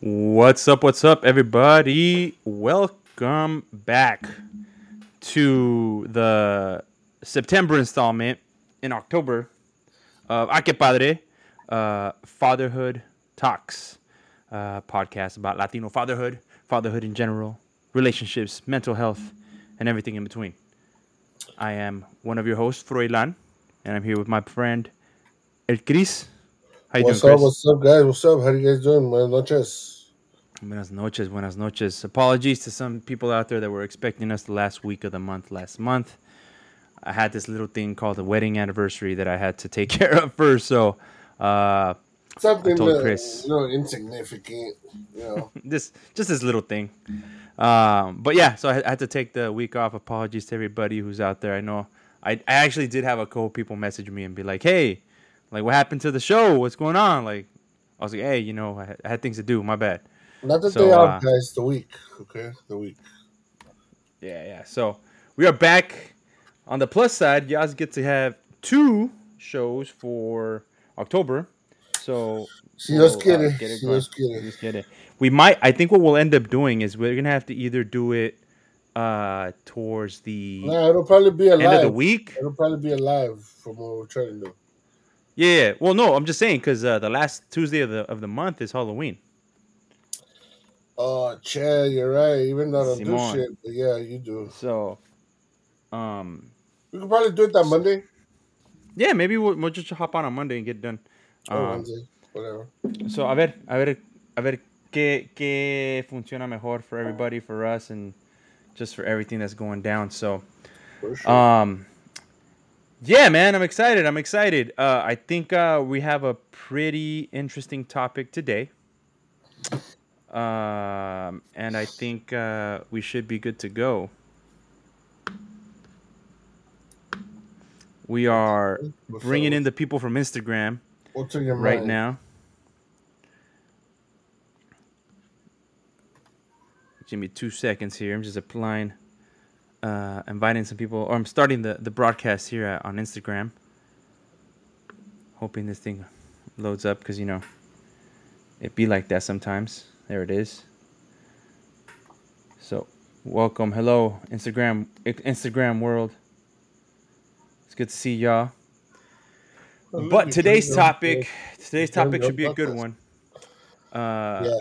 What's up? What's up, everybody? Welcome back to the September installment in October of A Que Padre, uh, Fatherhood Talks, uh, podcast about Latino fatherhood, fatherhood in general, relationships, mental health, and everything in between. I am one of your hosts, Froilan, and I'm here with my friend El Cris. How you What's doing, up? Chris? What's up, guys? What's up? How you guys doing? Buenas noches. Buenas noches, buenas noches. Apologies to some people out there that were expecting us the last week of the month last month. I had this little thing called the wedding anniversary that I had to take care of first, so uh, Something told that, Chris. you know, insignificant. You know, this just this little thing. Um, but yeah, so I, I had to take the week off. Apologies to everybody who's out there. I know I, I actually did have a couple people message me and be like, "Hey, like what happened to the show? What's going on?" Like I was like, "Hey, you know, I had, I had things to do. My bad." not the So, day uh, off, guys. The week. Okay, the week. Yeah, yeah. So we are back. On the plus side, you guys get to have two shows for October. So we'll, uh, quiere. get it Si going. Dios quiere. Just get it. We might. I think what we'll end up doing is we're gonna have to either do it uh towards the Nah, it'll probably be a end of the week. It'll probably be alive from what we're trying to do. Yeah. yeah. Well, no, I'm just saying because uh, the last Tuesday of the of the month is Halloween. Oh, Chad, you're right. Even though I don't Simon. do shit, but yeah, you do. So, um, We could probably do it that Monday yeah, maybe we'll, we'll just hop on on Monday and get done. or Um, Wednesday, whatever. So, a ver, a ver, a ver qué, qué funciona mejor for everybody, for us, and just for everything that's going down. So, sure. um, yeah, man, I'm excited. I'm excited. Uh, I think uh, we have a pretty interesting topic today. Um, and I think uh, we should be good to go. We are bringing in the people from Instagram What's in your right now. Give me two seconds here. I'm just applying, uh, inviting some people, or I'm starting the, the broadcast here at, on Instagram. Hoping this thing loads up because, you know, it be like that sometimes. There it is. So, welcome. Hello, Instagram, Instagram world. It's good to see y'all. But today's topic, today's topic should be a good one. Uh, Yeah.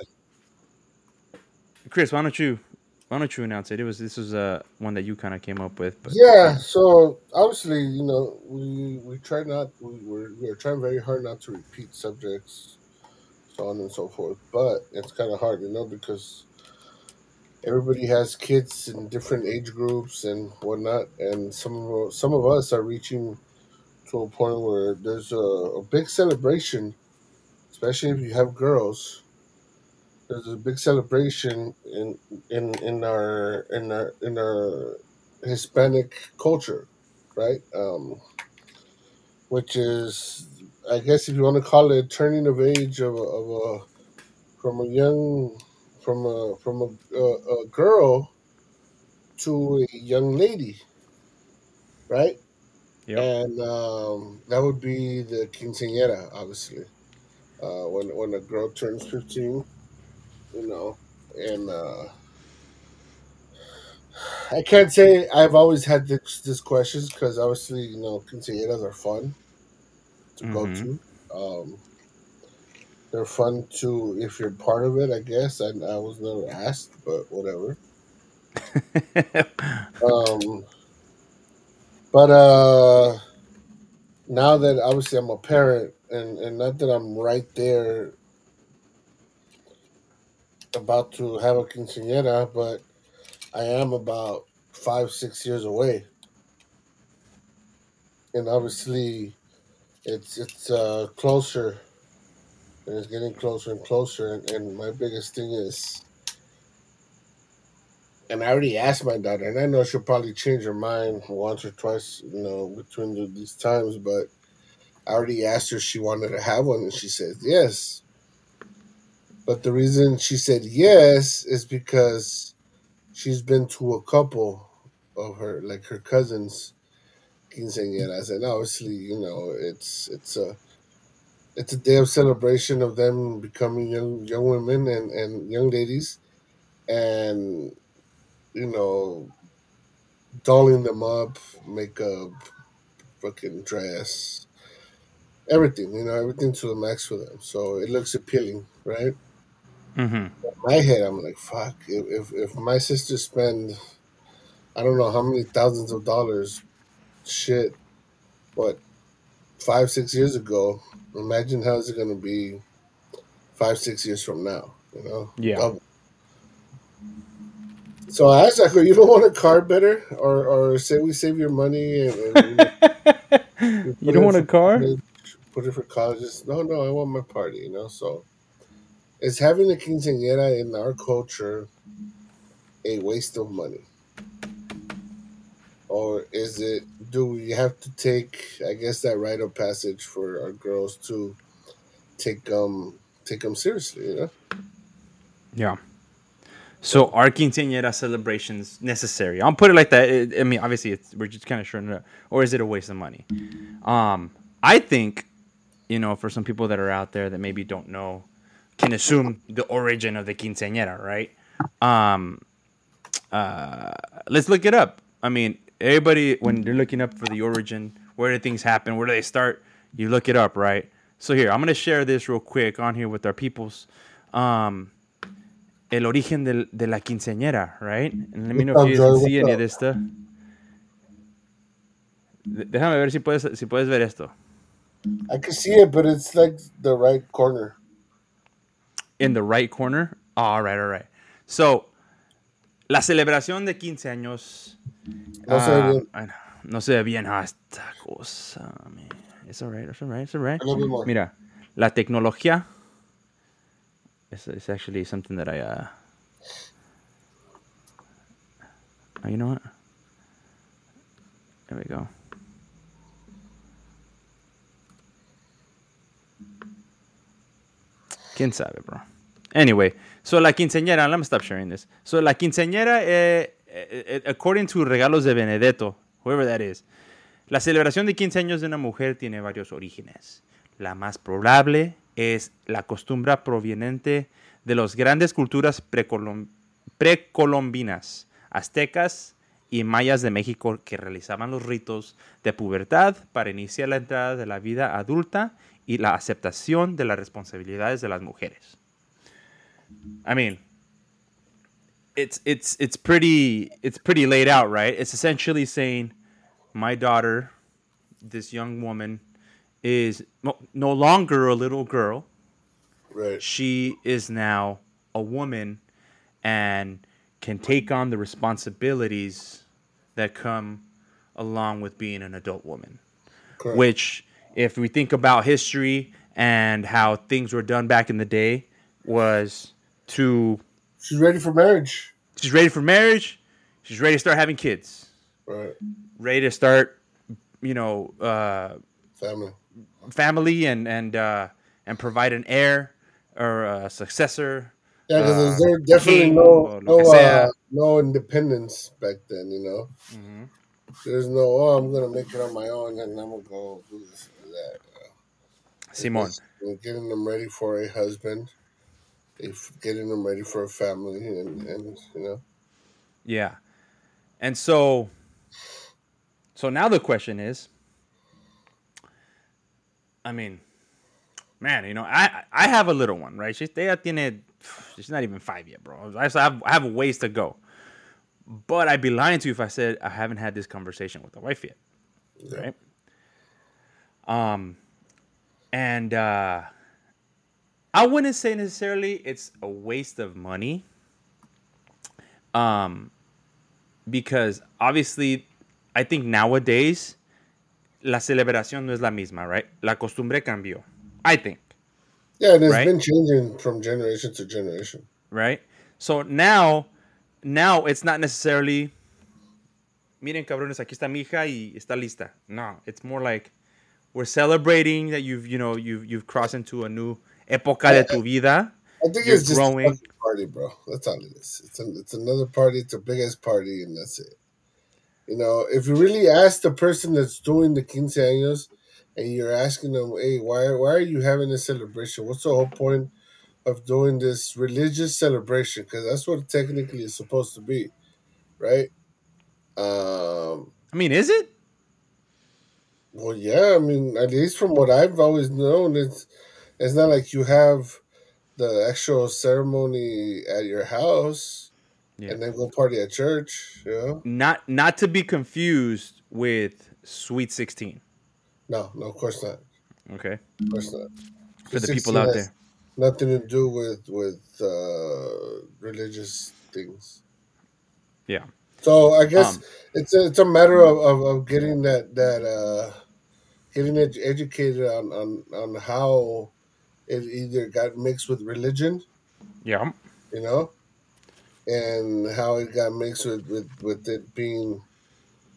Chris, why don't you, why don't you announce it? It was this was uh one that you kind of came up with. But Yeah, so obviously, you know, we we try not we we're we're trying very hard not to repeat subjects, so on and so forth. But it's kind of hard, you know, because everybody has kids in different age groups and whatnot, and some of some of us are reaching to a point where there's a, a big celebration, especially if you have girls. There's a big celebration in in in our in our in our Hispanic culture, right? Um, which is, I guess, if you want to call it, turning of age of a, of a from a young from a from a, a, a girl to a young lady, right? Yep. And um, that would be the quinceañera, obviously. Uh, when when a girl turns fifteen, you know, and uh, I can't say I've always had this, this questions because obviously you know quinceañeras are fun to go Mhm. to. Um, they're fun to if you're part of it. I guess I, I was never asked, but whatever. Um, but uh, now that obviously I'm a parent, and and not that I'm right there about to have a quinceañera, but I am about five six years away, and obviously it's it's uh, closer, and it's getting closer and closer. And, and my biggest thing is, and I already asked my daughter, and I know she'll probably change her mind once or twice, you know, between the, these times, but I already asked her if she wanted to have one, and she said yes. But the reason she said yes is because she's been to a couple of her, like her cousins' quinceañeras, and obviously, you know, it's it's a it's a day of celebration of them becoming young young women and, and young ladies and you know dolling them up makeup fucking dress everything you know everything to the max for them. So it looks appealing right Mm-hmm. in my head i'm like fuck if, if, if my sister spend i don't know how many thousands of dollars shit what five six years ago imagine how is it going to be five six years from now you know Yeah. Double. so i asked her you don't want a car better or or say we save your money and, and you put don't want a car? put it for colleges no no i want my party you know so is having a quinceañera in our culture a waste of money or is it do we have to take i guess that rite of passage for our girls to take um take them seriously you know Yeah. So are quinceañera celebrations necessary? I'll put it like that. I mean, obviously, it's, we're just kind of up. Or is it a waste of money? Um, I think, you know, for some people that are out there that maybe don't know, can assume the origin of the quinceañera, right? Um, uh, let's look it up. I mean, everybody, when they're looking up for the origin, where do things happen? Where do they start? You look it up, right? So here, I'm to share this real quick on here with our peoples. Um, el origen de la quinceañera, right? And let me know if you can see any of this stuff. Déjame ver si puedes, si puedes ver esto. i can see it but it's like the right corner In the right corner. all right, all right. So, la celebración de 15 años. No se ve ah, bien. ay, no se ve bien ah, esta cosa. man. It's all right, it's all right, it's all right. Mira, la tecnología. It's, it's actually something that I. Uh, oh, you know what? There we go. ¿Quién sabe, bro? Anyway, so la quinceañera, let me stop sharing this. So la quinceañera, eh, eh, eh, according to Regalos de Benedetto, whoever that is, la celebración de 15 años de una mujer tiene varios orígenes. La más probable es la costumbre proveniente de las grandes culturas precolom- precolombinas, aztecas y mayas de México que realizaban los ritos de pubertad para iniciar la entrada de la vida adulta y la aceptación de las responsabilidades de las mujeres. I mean, it's it's it's pretty it's pretty laid out, right? It's essentially saying my daughter, this young woman, is no, longer a little girl. right She is now a woman and can take on the responsibilities that come along with being an adult woman. correct. Which, if we think about history and how things were done back in the day, was to she's ready for marriage. She's ready for marriage, she's ready to start having kids, right. Ready to start, you know, uh, family. family and and uh, and provide an heir or a successor. Yeah, because uh, there's definitely no no uh, no independence back then. You know, there's no oh I'm gonna make it on my own and I'm gonna go do this that. Simon. Getting them ready for a husband, getting them ready for a family, and, and you know, Yeah. And so so now the question is I mean, man, you know, I I have a little one, right? She's ella tiene she's not even 5 yet, bro. I have I have a ways to go. But I'd be lying to you if I said I haven't had this conversation with the wife yet. yeah. right? Um, and uh, I wouldn't say necessarily it's a waste of money. Um, because obviously, I think nowadays la celebración no es la misma, right? La costumbre cambió. I think, yeah, and it's Right? been changing from generation to generation. right? So now, now it's not necessarily. Miren, cabrones, aquí está mi hija y está lista. No, it's more like we're celebrating that you've, you know, you've you've crossed into a new época de tu vida. I think You're it's just growing. a party, bro. That's all it is. It's an, it's another party. It's a big ass party, and that's it. You know, if you really ask the person that's doing the quince años, and you're asking them, "Hey, why why are you having this celebration? What's the whole point of doing this religious celebration? Because that's what technically is supposed to be, right?" Um, I mean, is it? Well, yeah. I mean, at least from what I've always known, it's it's not like you have the actual ceremony at your house Yeah. and then go party at church. You know? Not not to be confused with Sweet 16. No, no, of course not. Okay. Of course not. For the people out there. Nothing to do with with uh, religious things. Yeah. So I guess Um, it's a, it's a matter of, of, of getting that that uh, getting ed- educated on, on on how it either got mixed with religion, Yeah. you know, and how it got mixed with with, with it being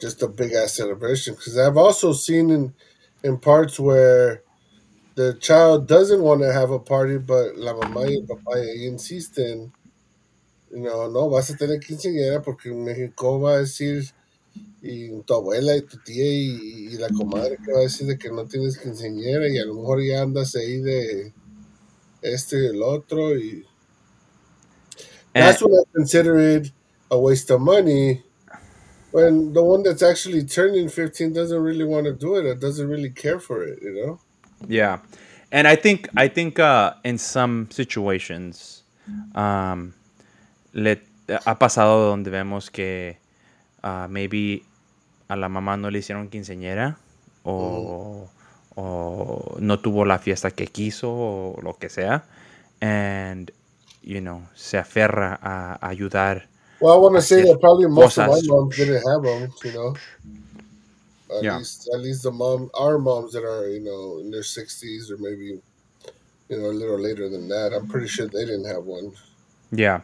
just a big ass celebration. Because I've also seen in in parts where the child doesn't want to have a party, but la mamá y el papá insisten. You know, no, vas a tener quinceañera porque en México va a decir y tu abuela y tu tía y, y la comadre que va a decir de que no tienes quinceañera y a lo mejor ya andas ahí de este y el otro y that's when I consider it a waste of money. When the one that's actually turning 15 doesn't really want to do it or doesn't really care for it, you know? Yeah, and I think I think uh, in some situations, um, le ha pasado donde vemos que uh, maybe a la mamá no le hicieron quinceañera o, o no tuvo la fiesta que quiso o lo que sea, and you know se aferra a, a ayudar. Well, I want to say that probably most of my moms didn't have them, you know? At Yeah. least, at least the mom, our moms that are, you know, in their 60s or maybe, you know, a little later than that, I'm pretty sure they didn't have one. Yeah,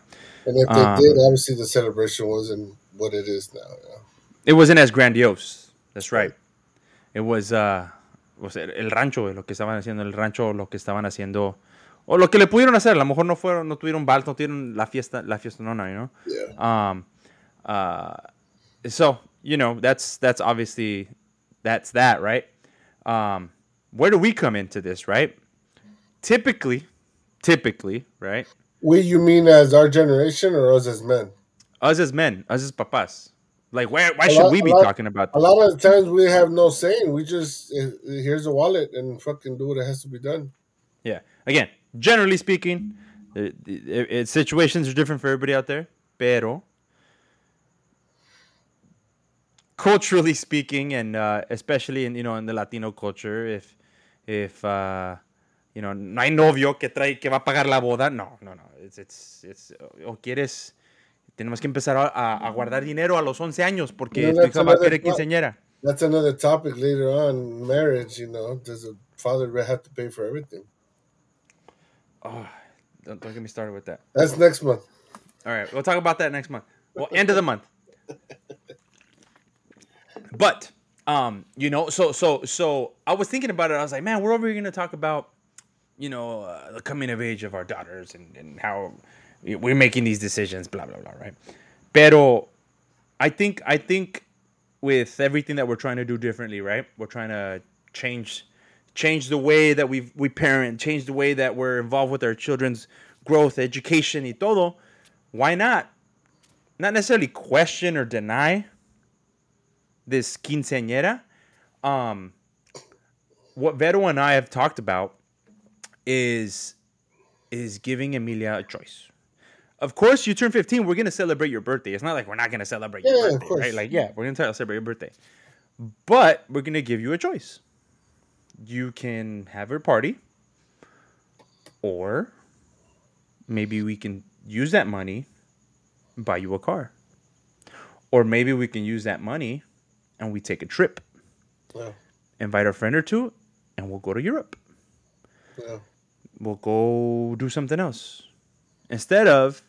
And if they Um, did, obviously the celebration wasn't what it is now. Yeah. It wasn't as grandiose. That's right. It was, uh, was el, el rancho, lo que estaban haciendo, el rancho, lo que estaban haciendo, o lo que le pudieron hacer. A lo mejor no fueron, no tuvieron vals, no tuvieron la fiesta, la fiesta, no, no, you know. Yeah. Um, uh, so you know that's that's obviously that's that, right? Um, where do we come into this, right? Typically, typically, right? We, you mean as our generation or us as men? Us as men, us as papas, like where why should lot- we be lot- talking about that? A lot of the times we have no saying. We just, eh, here's a wallet and fucking do what has to be done. Yeah. Again, generally speaking, it, it, it- situations are different for everybody out there. Pero culturally speaking, and uh, especially in you know in the Latino culture, if if uh, you know no hay novio que trae que va a pagar la boda, no, no, no. It's it's it's o quieres tenemos que empezar a, a- a guardar dinero a los 11 años porque tu that's hija va a another querer quinceañera. That's another topic later on. Marriage, you know, does a father have to pay for everything? Oh, don't, don't get me started with that. That's next month. All right, we'll talk about that next month. Well, end of the month. But um, you know, so so so I was thinking about it. I was like, man, we're over here going to talk about, you know, uh, the coming of age of our daughters and and how we're making these decisions, blah blah blah, right? Pero I think I think with everything that we're trying to do differently, right? We're trying to change change the way that we we parent, change the way that we're involved with our children's growth, education, y todo. Why not? Not necessarily question or deny this quinceañera. Um, what Vero and I have talked about is is giving Emilia a choice. Of course, you turn 15, we're going to celebrate your birthday. It's not like we're not going to celebrate your Yeah, of birthday, right? Like, yeah, we're going to celebrate your birthday. But we're going to give you a choice. You can have her party, or maybe we can use that money and buy you a car. Or maybe we can use that money and we take a trip, Yeah. invite a friend or two, and we'll go to Europe. Yeah. We'll go do something else. Instead of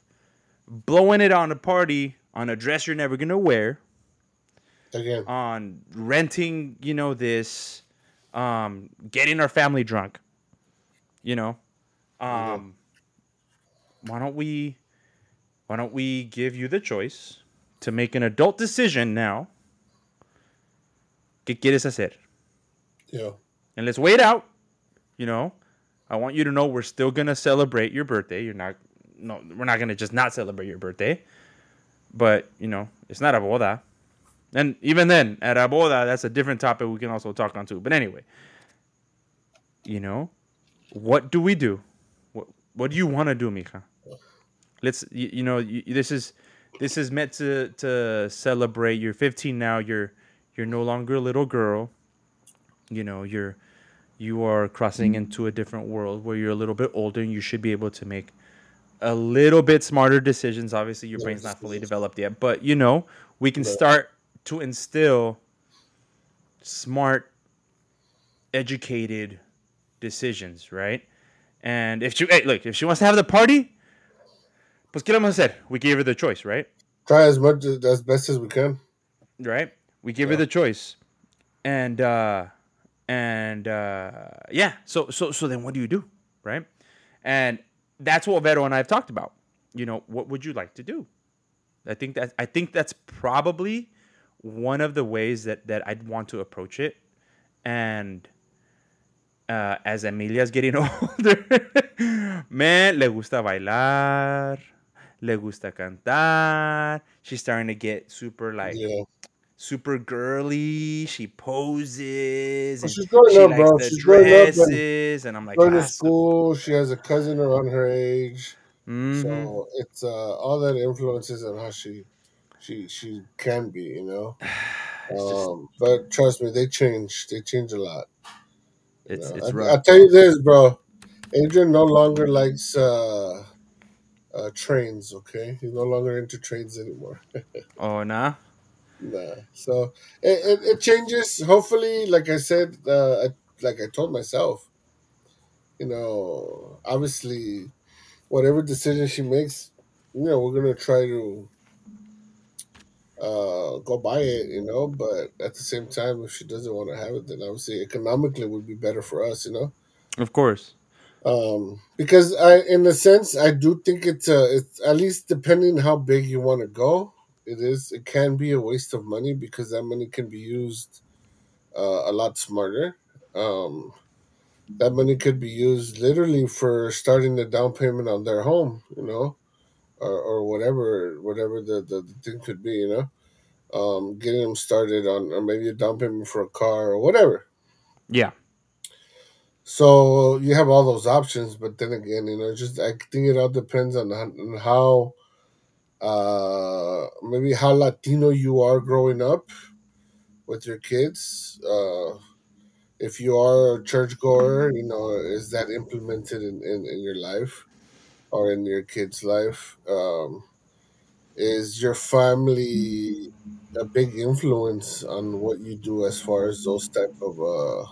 blowing it on a party on a dress you're never going to wear, Again. on renting, you know, this, um, getting our family drunk, you know, um, why don't we, why don't we give you the choice to make an adult decision now? ¿Qué quieres hacer? Yeah. and let's wait out. You know, I want you to know we're still gonna celebrate your birthday. You're not, no, we're not gonna just not celebrate your birthday. But you know, it's not a boda, and even then, at a boda, that's a different topic we can also talk on too. But anyway, you know, what do we do? What What do you want to do, Mija? Let's, you, you know, you, this is this is meant to to celebrate. You're 15 now. You're you're no longer a little girl. You know, you're you are crossing mm-hmm. into a different world where you're a little bit older and you should be able to make a little bit smarter decisions. Obviously, your brain's not fully developed yet, but you know, we can start to instill smart, educated decisions, right? And if she, hey, look, if she wants to have the party, pues qué vamos a hacer? We gave her the choice, right? Try as much as, as best as we can. Right? We give her the choice, and uh, and uh, yeah. So so so then, what do you do, right? And that's what Vero and I have talked about. You know, what would you like to do? I think that I think that's probably one of the ways that that I'd want to approach it. And uh, as Emilia's getting older, man, le gusta bailar, le gusta cantar. She's starting to get super like Yeah. Super girly. She poses. Well, and she's growing she up, bro. She's growing up and dresses, and I'm like, Going to "Ah, school, she has a cousin around her age. Mhm. So it's uh, all that influences on how she she she can be, you know. It's just- Um, but trust me, they change. They change a lot. it's it's I, tell you this, bro. Adrian no longer likes uh, uh, trains. Okay, he's no longer into trains anymore. oh nah. Nah. So it, it, it changes. Hopefully, like I said, uh, I, like I told myself, you know, obviously, whatever decision she makes, you know, we're gonna try to uh, go buy it, you know. But at the same time, if she doesn't want to have it, then obviously economically it would be better for us, you know. Of course. Um, because I, in a sense, I do think it's a, it's at least depending how big you want to go, it is, it can be a waste of money because that money can be used uh, a lot smarter. Um, that money could be used literally for starting the down payment on their home, you know, or, or whatever, whatever the, the, the thing could be, you know, um, getting them started on, or maybe a down payment for a car or whatever. Yeah. So you have all those options, but then again, you know, just I think it all depends on, on how, uh, maybe how Latino you are growing up with your kids. Uh, if you are a churchgoer, you know, is that implemented in, in, in your life or in your kid's life? Um, is your family a big influence on what you do as far as those type of uh,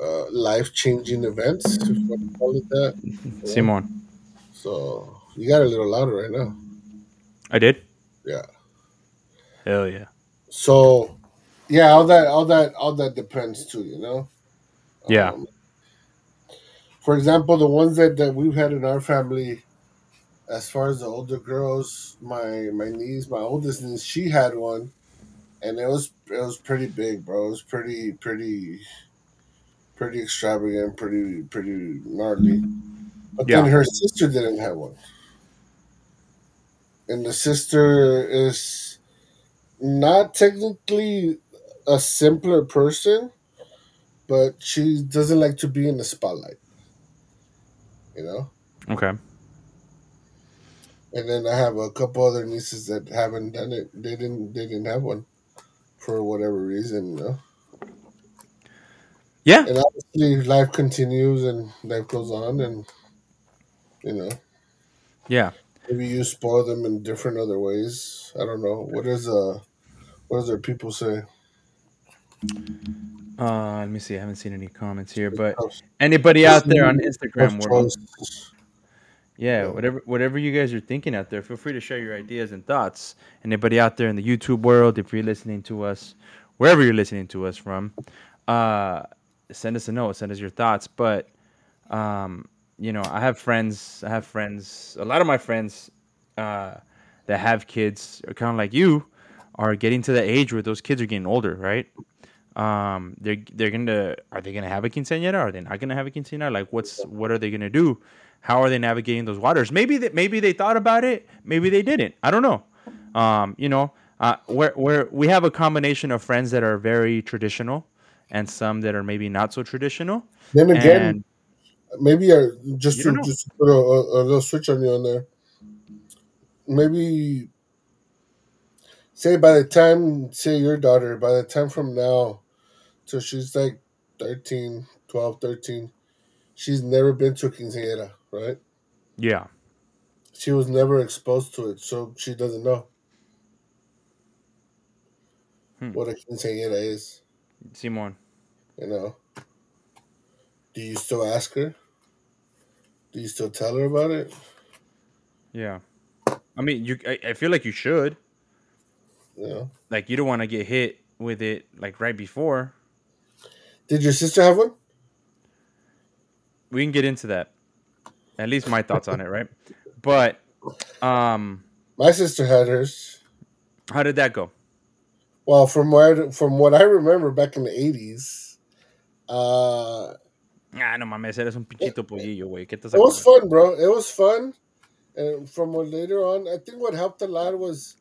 uh, life changing events, if you want to call it that. Yeah. Simon. So you got a little louder right now. I did? Yeah. Hell yeah. So yeah, all that all that all that depends too, you know? Yeah. Um, for example, the ones that, that we've had in our family, as far as the older girls, my my niece, my oldest niece, she had one, and it was it was pretty big, bro. It was pretty pretty pretty extravagant, pretty pretty gnarly. But then her sister didn't have one, and the sister is not technically a simpler person, but she doesn't like to be in the spotlight. You know. Okay. And then I have a couple other nieces that haven't done it. They didn't. They didn't have one for whatever reason. You know. Yeah. And obviously, life continues and life goes on, and you know, Yeah. Maybe you spoil them in different other ways. I don't know. What is uh, what does their people say? Uh, let me see. I haven't seen any comments here, but anybody out there on Instagram, yeah, Yeah. whatever whatever you guys are thinking out there, feel free to share your ideas and thoughts. Anybody out there in the YouTube world, if you're listening to us, wherever you're listening to us from, uh, send us a note, send us your thoughts. But um, you know, I have friends. I have friends. A lot of my friends uh, that have kids, are kind of like you, are getting to the age where those kids are getting older, right? Um, they're they're gonna are they gonna have a quinceañera? Are they not gonna have a quinceañera? Like, what's what are they gonna do? How are they navigating those waters? Maybe that maybe they thought about it. Maybe they didn't. I don't know. Um, you know, uh, where where we have a combination of friends that are very traditional, and some that are maybe not so traditional. Then again, And maybe I, just to just put a, a, a little switch on you on there. Maybe say by the time say your daughter by the time from now till she's like 13 12 13 she's never been to a quinceañera right yeah, she was never exposed to it so she doesn't know Hmm. what a quinceañera is Simon. you know do you still ask her do you still tell her about it Yeah, I mean, you. I, I feel like you should. know Like, you don't want to get hit with it like right before. did your sister have one we can get into that. At least my thoughts on it, right? But um my sister had hers how did that go? Well, from what from what I remember back in the eighties, uh, Ah, no mames, eres un pinchito pollillo, güey. ¿Qué estás it was fun, bro. It was fun, and from what later on, I think what helped a lot was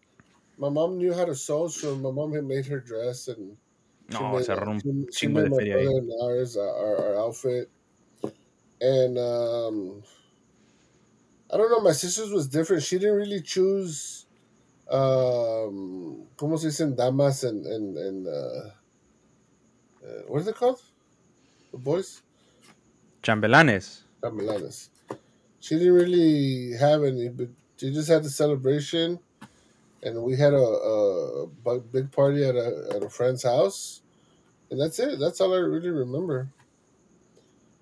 my mom knew how to sew, so my mom had made her dress, and she No, made, un she, she made de my feria brother and ours uh, our, our outfit, and um, I don't know. My sister's was different. She didn't really choose. Um, ¿Cómo se dicen damas and and and uh, uh, what is it called? The boys. Chambelanes. Camelanes. She didn't really have any, but she just had the celebration, and we had a, a big party at a at a friend's house, and that's it. That's all I really remember.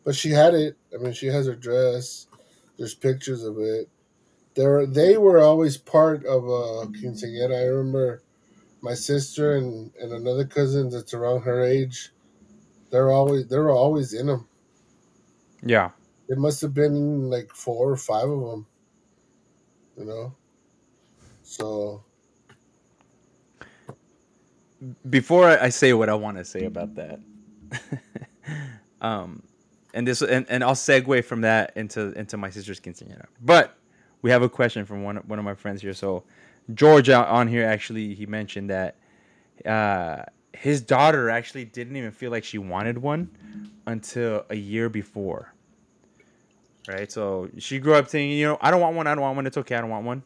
But she had it. I mean, she has her dress. There's pictures of it. They were they were always part of a quinceañera. I remember my sister and, and another cousin that's around her age. They're always they were always in them. Yeah. It must have been like four or five of them. You know. So Before I say what I want to say about that, um, and this and, and I'll segue from that into into my sister's quinceañera. But we have a question from one one of my friends here. So George out on here actually he mentioned that uh, his daughter actually didn't even feel like she wanted one until a year before. Right, so she grew up saying, you know, I don't want one, I don't want one, it's okay, I don't want one.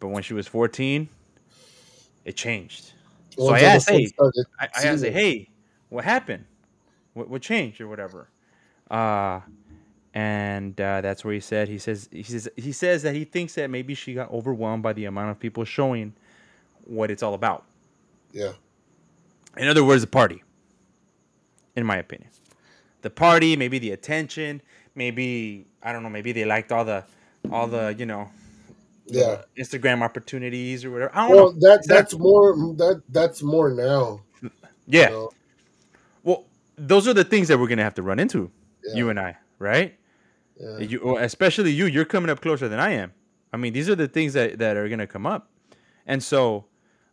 But when she was 14, it changed. So I once all the asked, hey, I, I asked, hey, what happened? What, what changed or whatever? Uh, and uh, that's where he said he says he says he says that he thinks that maybe she got overwhelmed by the amount of people showing what it's all about. Yeah. In other words, the party. In my opinion, the party, maybe the attention, maybe I don't know, maybe they liked all the all the you know Yeah. Instagram opportunities or whatever. I don't Well, know. that that's more that that's more now. yeah. You know? Well, those are the things that we're gonna have to run into, Yeah. you and I, right? Yeah. You, especially you. You're coming up closer than I am. I mean, these are the things that, that are gonna come up, and so,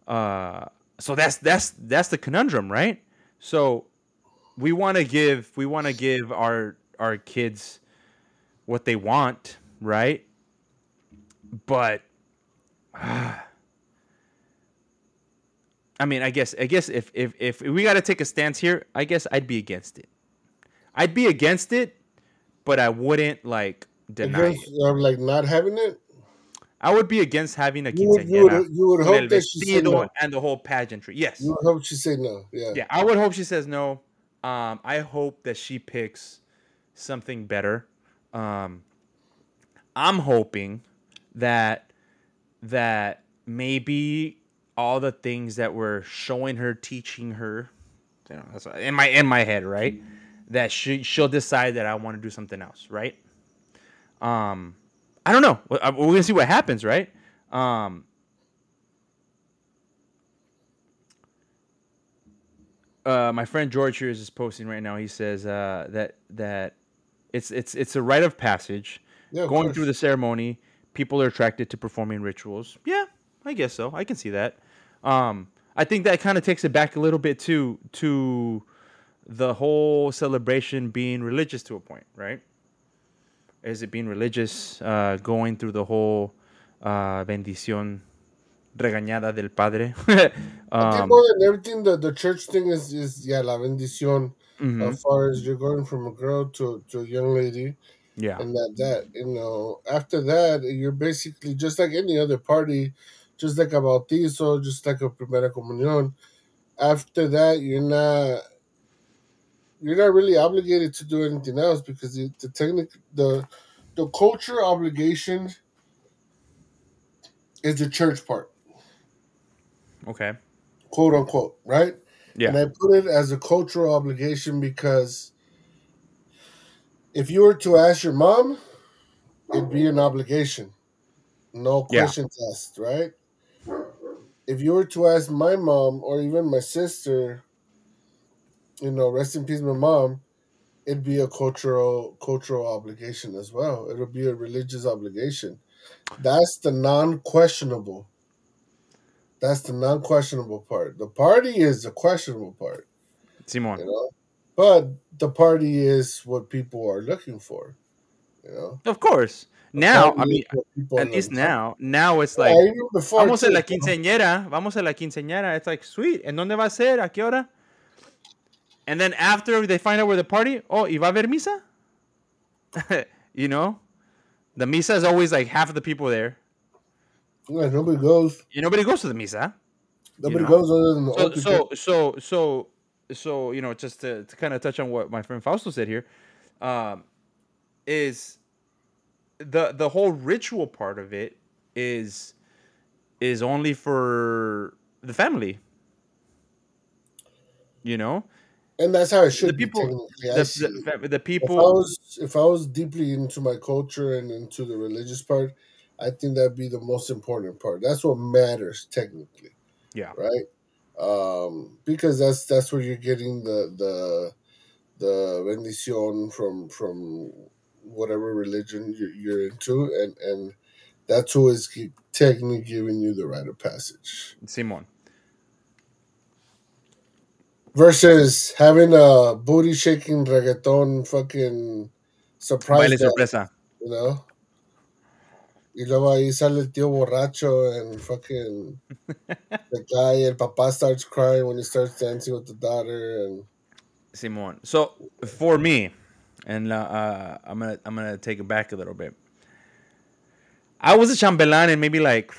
uh, so that's that's that's the conundrum, right? So, we want to give we want to give our our kids what they want, right? But, I mean, I guess I guess if if if we got to take a stance here, I guess I'd be against it. I'd be against it, but I wouldn't like deny Against, it. um, like not having it, I would be against having a you would, you would, you would hope that she said no. and the whole pageantry. Yes. You would hope she said no. Yeah. Yeah, I would hope she says no. Um, I hope that she picks something better. Um, I'm hoping that that maybe all the things that we're showing her, teaching her, you know, that's in my in my head, right? That she she'll decide that I want to do something else, right? Um, I don't know. We're gonna see what happens, right? Um, uh, my friend George here is just posting right now. He says uh, that that it's it's it's a rite of passage. Yeah, of Going course. through the ceremony, people are attracted to performing rituals. Yeah, I guess so. I can see that. Um, I think that kind of takes it back a little bit to to the whole celebration being religious to a point, right? Is it being religious, uh, going through the whole uh, bendición regañada del padre? I think um, more than everything, the, the church thing is is yeah, la bendición. Mhm, As far as you're going from a girl to, to a young lady, yeah, and that that you know after that you're basically just like any other party, just like a bautizo, just like a primera comunión. After that, you're not you're not really obligated to do anything else because the, the technic the the culture obligation is the church part, okay, quote unquote, right? Yeah, And I put it as a cultural obligation because if you were to ask your mom, it'd be an obligation. No Yeah. questions asked, right? If you were to ask my mom or even my sister, you know, rest in peace, my mom, it'd be a cultural cultural obligation as well. It'll be a religious obligation. That's the non-questionable. That's the non-questionable part. The party is the questionable part Simon. you know. But the party is what people are looking for, you know. Of course. The Now, I mean, what people are at least now, now it's like before vamos a la quinceañera, vamos a la quinceañera. It's like sweet. ¿En dónde va a ser? ¿A qué hora? And then after they find out where the party, oh, ¿y va a haber misa? you know, the misa is always like half of the people there. Yeah, nobody goes. You nobody goes to the misa. Nobody know. goes other than the So so so so so you know just to, to kind of touch on what my friend Fausto said here, um, is the the whole ritual part of it is is only for the family. You know, and that's how it should the people- be. The, the, the if I people. was if I was deeply into my culture and into the religious part, I think that'd be the most important part. That's what matters technically. Yeah. Right. Um, because that's that's where you're getting the the the bendición from from whatever religion you're, you're into, and and that's who is technically giving you the rite of passage. Simon. Versus having a booty shaking reggaeton fucking surprise Baile sorpresa. you know. Y luego ahí sale el tío borracho and fucking the guy, el papá starts crying when he starts dancing with the daughter and Simon. So for me, and uh, uh, I'm gonna I'm gonna take it back a little bit. I was a chambelán in maybe like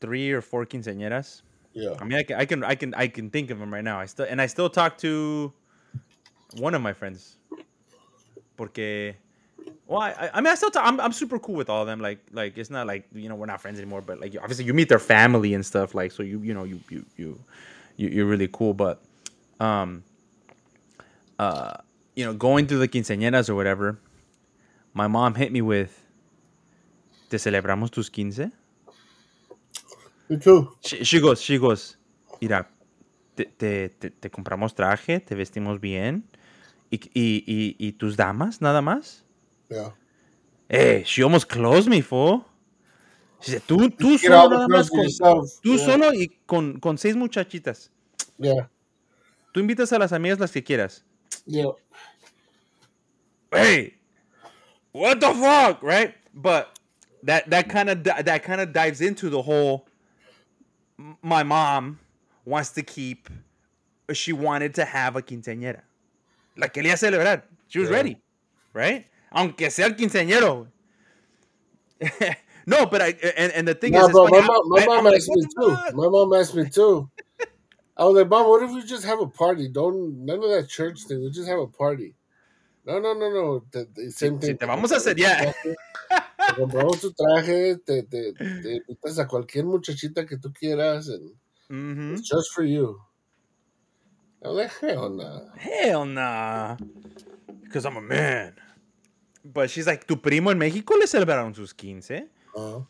three or four quinceañeras. yeah. I mean, I can I can I can I can think of them right now. I still and I still talk to one of my friends. Porque, well, I, I- I mean, I still talk, I'm I'm super cool with all of them. Like like it's not like you know we're not friends anymore, but like obviously you meet their family and stuff. Like so you you know you you you, you you're really cool. But um, uh, you know, going through the quinceañeras or whatever, my mom hit me with. ¿Te celebramos tus quince? Me too. She, she goes, she goes, mira, te, te, te, te compramos traje, te vestimos bien, y, y, y, y tus damas, nada más. Yeah. Eh, she almost closed me, fool. She said, tú, tú solo, nada más, con, tú yeah. solo y con, con seis muchachitas. Yeah. Tú invitas a las amigas las que quieras. Yeah. Hey, what the fuck, right? But that that kind of that kind of dives into the whole. My mom wants to keep. She wanted to have a quinceañera. La quería celebrar. She was Yeah. ready, right? Aunque sea el quinceañero. no, but I and, and the thing Nah, is, bro, my mom, my I- mom asked me too. My mom asked me too. I was like, Mom, what if we just have a party? Don't none of that church thing. We just have a party. No, no, no, no. The, the same Si thing. te vamos a hacer, yeah. Te compramos tu traje, te, te, te invitas a cualquier muchachita que tú quieras, and hmm it's just for you. I'm like, hell nah. Hell nah. Because I'm a man. But she's like, tu primo en México le celebraron sus 15. Uh,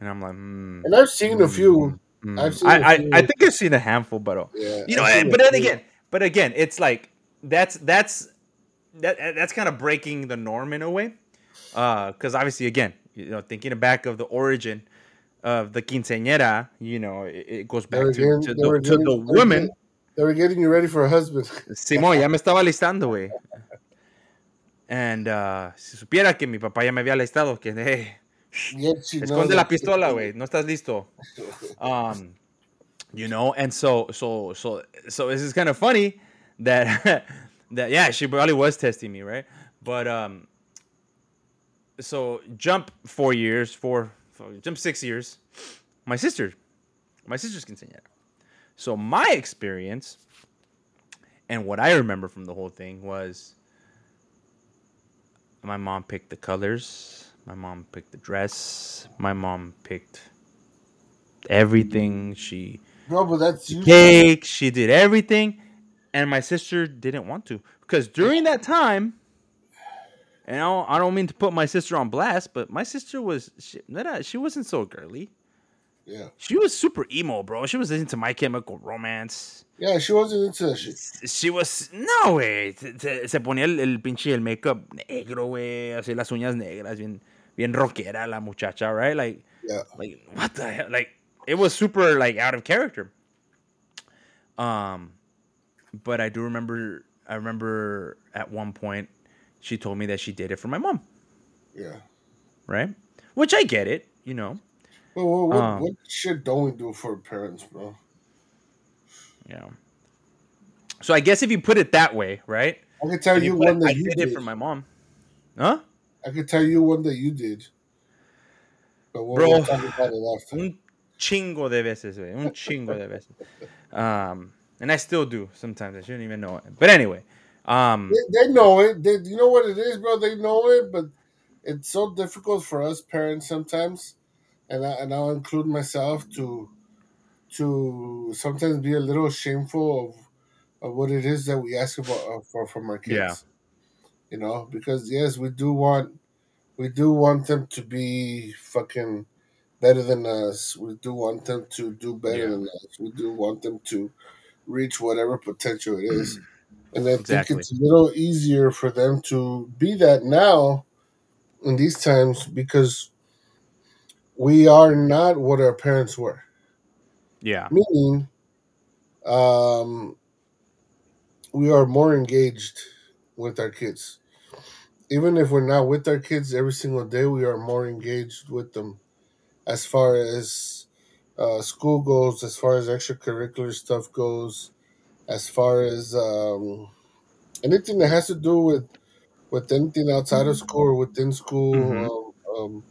And I'm like, hmm. and I've seen a few. hmm. I've seen I, a I, few. I think I've seen a handful, but uh, Yeah, you know, a but then again, but again, it's like that's that's that that's kind of breaking the norm in a way. Uh, because obviously, again, you know, thinking back of the origin, of the quinceañera, you know, it, it goes back to, getting, to, the, were to the woman. getting- they were getting you ready for a husband. Simón, ya me estaba alistando, güey. And uh, si supiera que mi papá ya me había alistado, que hey, you know esconde la pistola, güey, no estás listo. Um, you know, and so so so so this is kind of funny that that yeah, she probably was testing me, right? But um, so jump four years, four, four jump six years. My sister, my sister's quinceañera. So my experience and what I remember from the whole thing was my mom picked the colors, my mom picked the dress, my mom picked everything. She Bro, but that's usually cake, she did everything, and my sister didn't want to because during that time. And I don't, I don't mean to put my sister on blast, but my sister was she, uh, she wasn't so girly. yeah. She was super emo, bro. She was into My Chemical Romance. Yeah, she wasn't into that shit. She was. No, güey. Se, se- ponía el, el pinche el makeup negro, güey. Así las uñas negras. Bien, bien rockera la muchacha, right? Like, Yeah. like, what the hell? Like, it was super, like, out of character. Um, but I do remember, I remember at one point, she told me that she did it for my mom, Yeah. right? Which I get it, you know. Well, what, what, Um, what shit don't we do for parents, bro? Know. So I guess if you put it that way, right? I can tell you put it- one that I you did did. it for my mom. Huh? I can tell you one that you did. But we'll, Bro. we'll about it after. Un chingo de veces, güey. Un chingo de veces. Um, and I still do sometimes. I shouldn't even know it. But anyway, um, They, they know it. They, you know what it is, bro. They know it, but it's so difficult for us parents sometimes, and I, and I'll include myself to to sometimes be a little shameful of of what it is that we ask about uh, for from our kids. Yeah. You know, because yes, we do want we do want them to be fucking better than us. We do want them to do better Yeah. than us. We do want them to reach whatever potential it is. And I Exactly. think it's a little easier for them to be that now in these times because we are not what our parents were. Yeah, Meaning, um, we are more engaged with our kids. Even if we're not with our kids every single day, we are more engaged with them as far as uh, school goes, as far as extracurricular stuff goes, as far as um, anything that has to do with with anything outside of school or within school, Mhm. um, um,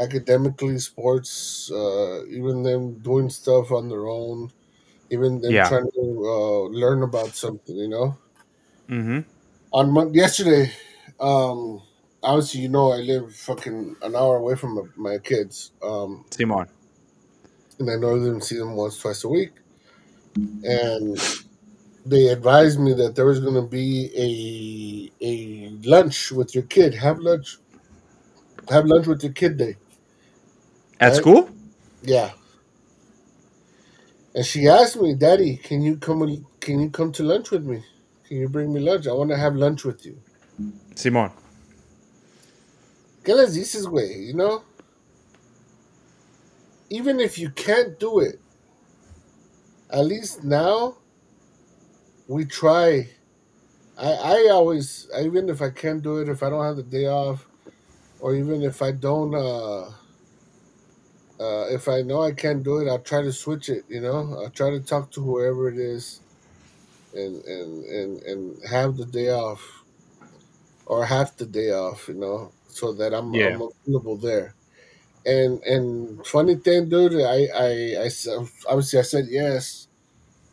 academically, sports, uh, even them doing stuff on their own, even them Yeah. trying to uh, learn about something, you know. mm-hmm. On Mon- yesterday, um, obviously, you know, I live fucking an hour away from my, my kids, um, Simon. and I normally see them once, twice a week, and they advised me that there was going to be a a lunch with your kid. Have lunch. Have lunch with your kid day. At Right. school? Yeah. And she asked me, Daddy, can you come? Can you come to lunch with me? Can you bring me lunch? I want to have lunch with you. Simon. ¿Qué les dices, güey? You know. Even if you can't do it, at least now we try. I I always even if I can't do it, if I don't have the day off, or even if I don't. uh uh, if I know I can't do it, I'll try to switch it. You know, I'll try to talk to whoever it is, and and and and have the day off, or half the day off. You know, so that I'm, Yeah. I'm available there. And and funny thing, dude, I I I s- obviously I said yes,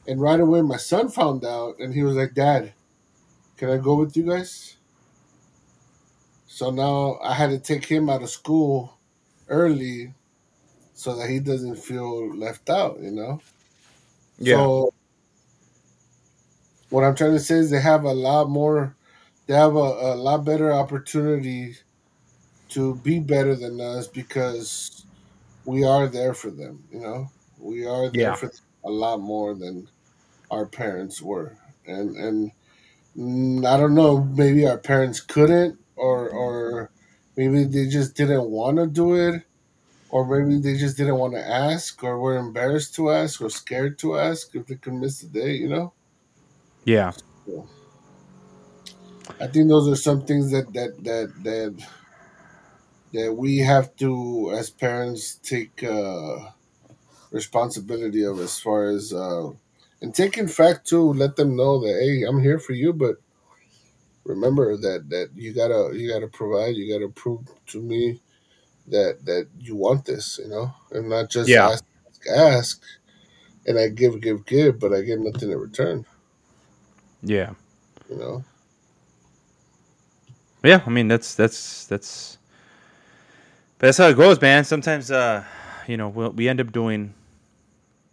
and right away my son found out, and he was like, "Dad, can I go with you guys?" So now I had to take him out of school early so that he doesn't feel left out, you know? Yeah. So what I'm trying to say is they have a lot more they have a, a lot better opportunity to be better than us because we are there for them, you know? We are there Yeah. for them a lot more than our parents were. And and I don't know, maybe our parents couldn't or or maybe they just didn't want to do it or maybe they just didn't want to ask, or were embarrassed to ask, or scared to ask if they could miss the day. You know. Yeah. I think those are some things that that that that that we have to, as parents, take uh, responsibility of as far as uh, and taking fact too. Let them know that hey, I'm here for you, but remember that that you gotta you gotta provide, you gotta prove to me that that you want this, you know, and not just Yeah. ask, ask, ask, and I give, give, give, but I get nothing in return, Yeah. you know. Yeah, I mean that's that's that's but that's how it goes, man. Sometimes uh you know, we'll, we end up doing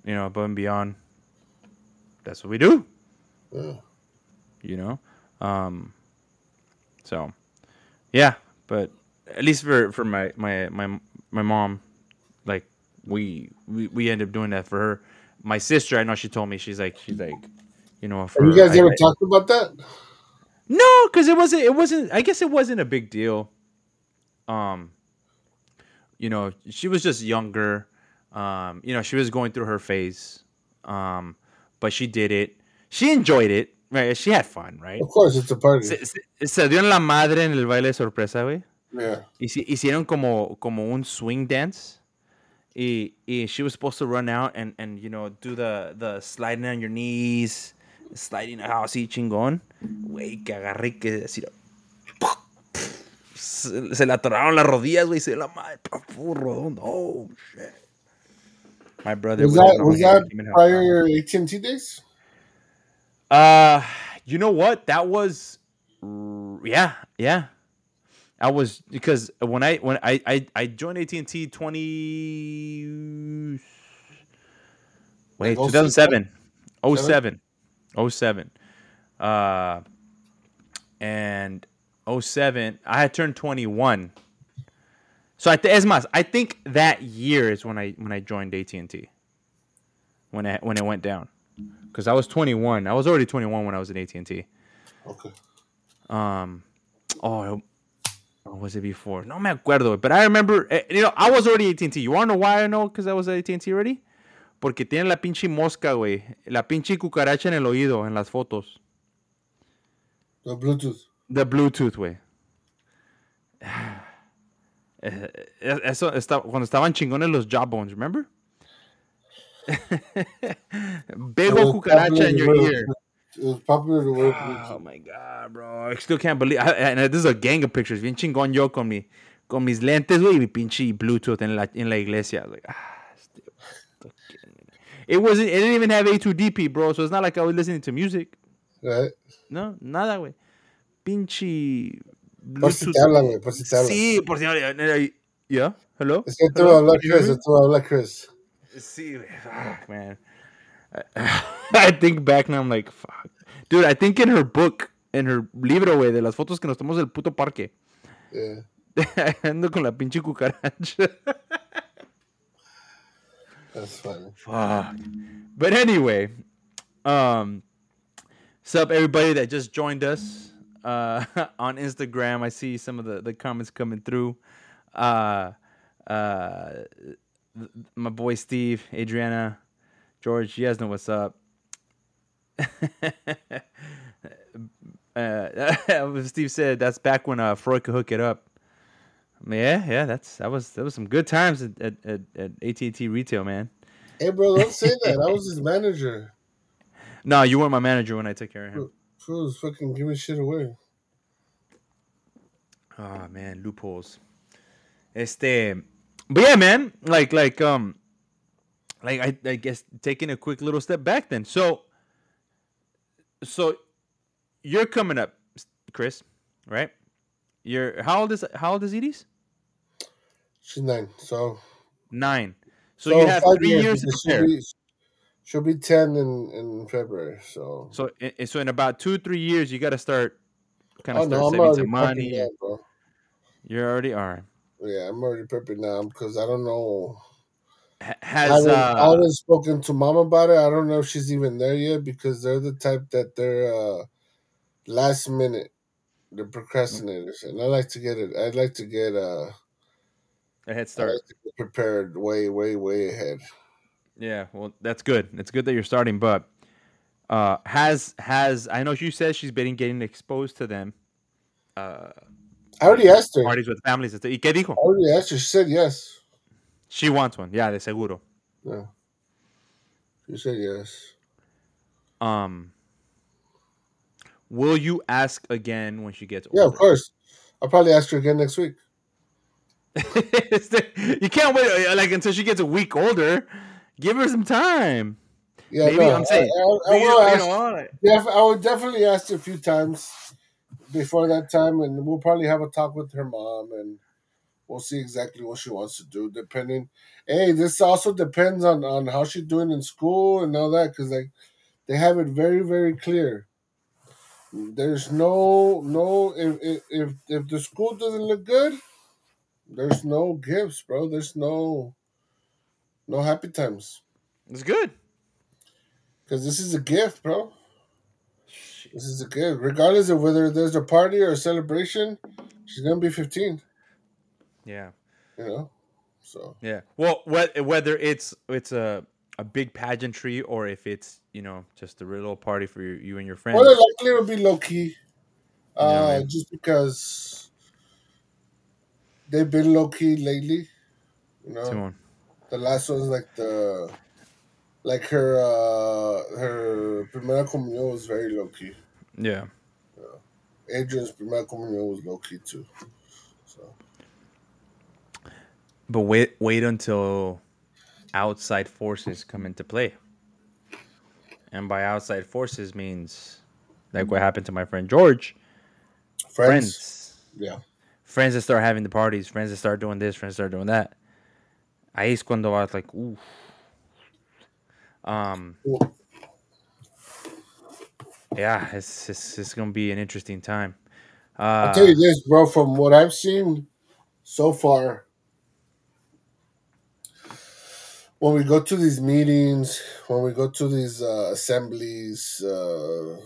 you know, above and beyond. That's what we do, Yeah. you know. Um so yeah, but at least for for my my my my mom like we we we end up doing that for her. My sister, I know she told me she's like she's like you know, for Have you guys I- ever I- talked about that? No, because it wasn't. It wasn't. I guess it wasn't a big deal. Um, you know, she was just younger. Um, you know, she was going through her phase. Um, but she did it. She enjoyed it. Right? She had fun, right? Of course, it's a party. Se, se- se dio en la madre en el baile sorpresa, güey. Yeah. Hici- Hicieron como, como un swing dance. Y, y she was supposed to run out and, and you know, do the, the sliding on your knees, sliding así chingón. Güey, que agarré que así. Se, se le atoraron las rodillas, güey. Se la madre. Puro. Oh, shit. My brother Was that was that he came in and helped prior out. your AT and T days? Uh, you know what? That was, yeah, yeah. I was because when I when I I, I joined AT and T twenty. Wait, Like 2007. 07. 07. Uh, and 07, I had turned 21. So I th- as más, I think that year is when I when I joined AT and T. When I when it went down, because I was 21. I was already 21 when I was in AT and T. Okay. Um, oh, or was it before? No me acuerdo, but I remember. eh, You know, I was already AT and T. You wanna know why I know? Because I was at AT and T already. Porque tiene la pinche mosca, güey. La pinche cucaracha en el oído en las fotos. The Bluetooth. The Bluetooth, güey. Eh, eh, Eso está, cuando estaban chingones los jawbones, remember? Big cucaracha in to your ear. It was popular to wear Oh my god, bro. I still can't believe. I, and this is a gang of pictures. Bien chingón yo con mi con mis lentes, güey, y mi pinche Bluetooth en la en la iglesia. Like, ah, it wasn't. It didn't even have A2DP, bro. So it's not like I was listening to music. Right? No, nada, güey. Pinche Por si te güey, por si te hablan. Sí, por si hablan. Yeah, hello. Es que tú Hello? hablas Can you hear Chris, me? tú hablas Chris. See, fuck, man. I think back now, I'm like, fuck. Dude, I think in her book, in her libro, güey, de las fotos que nos tomamos del puto parque, Yeah. ando con la pinche cucaracha. That's funny. fuck. But anyway, um, sup, everybody that just joined us uh, on Instagram. I see some of the, the comments coming through. Uh, uh, my boy Steve, Adriana, George, you guys know what's up. uh, Steve said that's back when uh, Freud could hook it up. Yeah, yeah, that's that was that was some good times at at, at, at AT&T retail, man. Hey, bro, don't say that. I was his manager. No, you weren't my manager when I took care of him. Fools fucking giving shit away. Oh man, loopholes. Este, but yeah, man, like like um, like I I guess taking a quick little step back then. So, so you're coming up, Chris, right? You're how old is how old is Edie's? She's nine. So, Nine. So, you have three years to because prepare. She'll be, she'll be 10 in, in February. So, So i- so in about two three years, you got to start kind oh, of no, start I'm saving some money. You're already right. Yeah, I'm already prepping now because I don't know. Ha- I Has haven't, I uh, haven't spoken to mom about it. I don't know if she's even there yet because they're the type that they're uh, last minute. They're procrastinators, and I like to get it. I'd like to get uh, a head start. like prepared way, way, way ahead. Yeah, well, that's good. It's good that you're starting, but uh, has has I know she says she's been getting exposed to them. Uh, I already asked her. Parties with families. ¿Y qué dijo? already asked her. She said yes. She wants one. Yeah, de seguro. Yeah. She said yes. Um, will you ask again when she gets older? Yeah, of course. I'll probably ask her again next week. you can't wait uh, like until she gets a week older. Give her some time. Yeah, Maybe no, I'm saying. I, I, I will ask. Def- I would definitely ask her a few times before that time, and we'll probably have a talk with her mom, and we'll see exactly what she wants to do. Depending, hey, this also depends on on how she's doing in school and all that, because like they have it very very clear. There's no no if if if, the school doesn't look good, there's no gifts, bro. There's no no happy times It's good. because this is a gift, bro. This is a gift. Regardless of whether there's a party or a celebration, she's gonna be 15. Yeah. You know, so Yeah. Well, whe- whether it's it's a a big pageantry or if it's you know just a little party for you, you and your friends. Well, likely it'll be low key. Uh, Yeah, just because they've been low key lately. You know, the last one's like the like her uh her primera comunión was very low key. Yeah. Yeah. Adrian's primera comunión was low key too. So But wait wait until outside forces come into play. And by outside forces means like what happened to my friend George. friends, Friends. yeah. Friends that start having the parties, friends that start doing this, friends that start doing that. Ahí es cuando I was like, ooh. Um Yeah, it's, it's it's gonna be an interesting time. Uh, I'll tell you this, bro. From what I've seen so far, when we go to these meetings, when we go to these uh, assemblies, uh,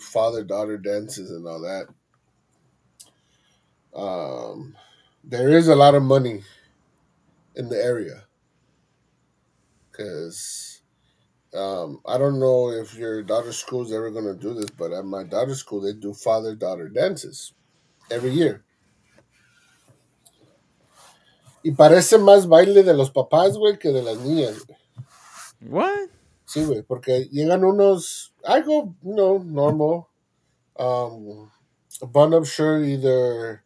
father daughter dances, and all that, um, there is a lot of money in the area. Because um, I don't know if your daughter's school is ever going to do this, but at my daughter's school, they do father daughter dances every year. Y parece más baile de los papás, güey, que de las niñas. güey. what? Sí, güey, porque llegan unos, algo, you know, normal, um, a bun-up shirt, either,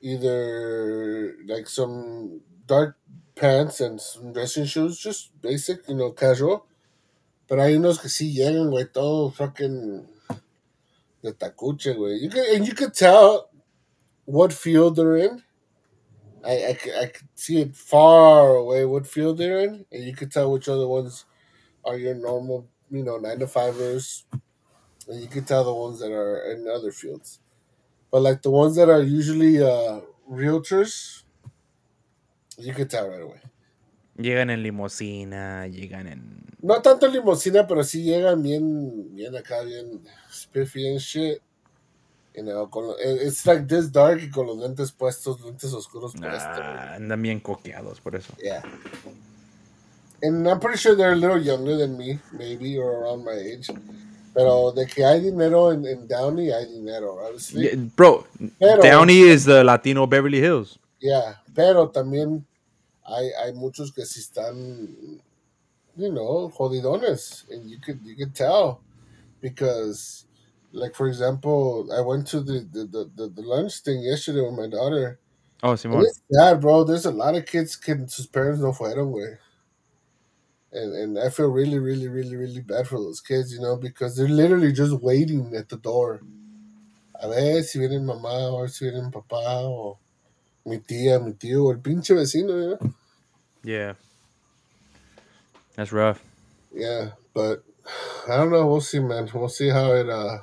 either like some dark pants and some dressing shoes, just basic, you know, casual. Pero hay unos que sí llegan, güey, todo fucking de tacuche, güey. You can, and you could tell what field they're in. I, I, I could see it far away what field they're in, and you could tell which other ones are your normal, you know, nine to fivers, and you could tell the ones that are in other fields. But like the ones that are usually uh, realtors, you could tell right away. Llegan en limosina, llegan en. No tanto limosina, pero sí llegan bien, bien acá, bien spiffy and shit. You know, con, it's like this dark y con los lentes puestos, lentes oscuros puestos. Ah, andan bien coqueados por eso. Yeah. And I'm pretty sure they're a little younger than me, maybe, or around my age. Pero de que hay dinero en, en Downey, hay dinero, obviously. Yeah, bro, Pero- Downey is the Latino Beverly Hills. Yeah, pero también hay, hay muchos que sí están, you know, jodidones, and you could you could tell because, like for example, I went to the the, the, the, the lunch thing yesterday with my daughter. Oh, Simón. it's sad, bro. There's a lot of kids que sus parents no fueron, güey. And and I feel really, really, really, really bad for those kids, you know, because they're literally just waiting at the door. A ver si viene mamá, o si viene papá, o mi tía, mi tío, o el pinche vecino, you know? Yeah. That's rough. Yeah, but I don't know. We'll see, man. We'll see how it uh,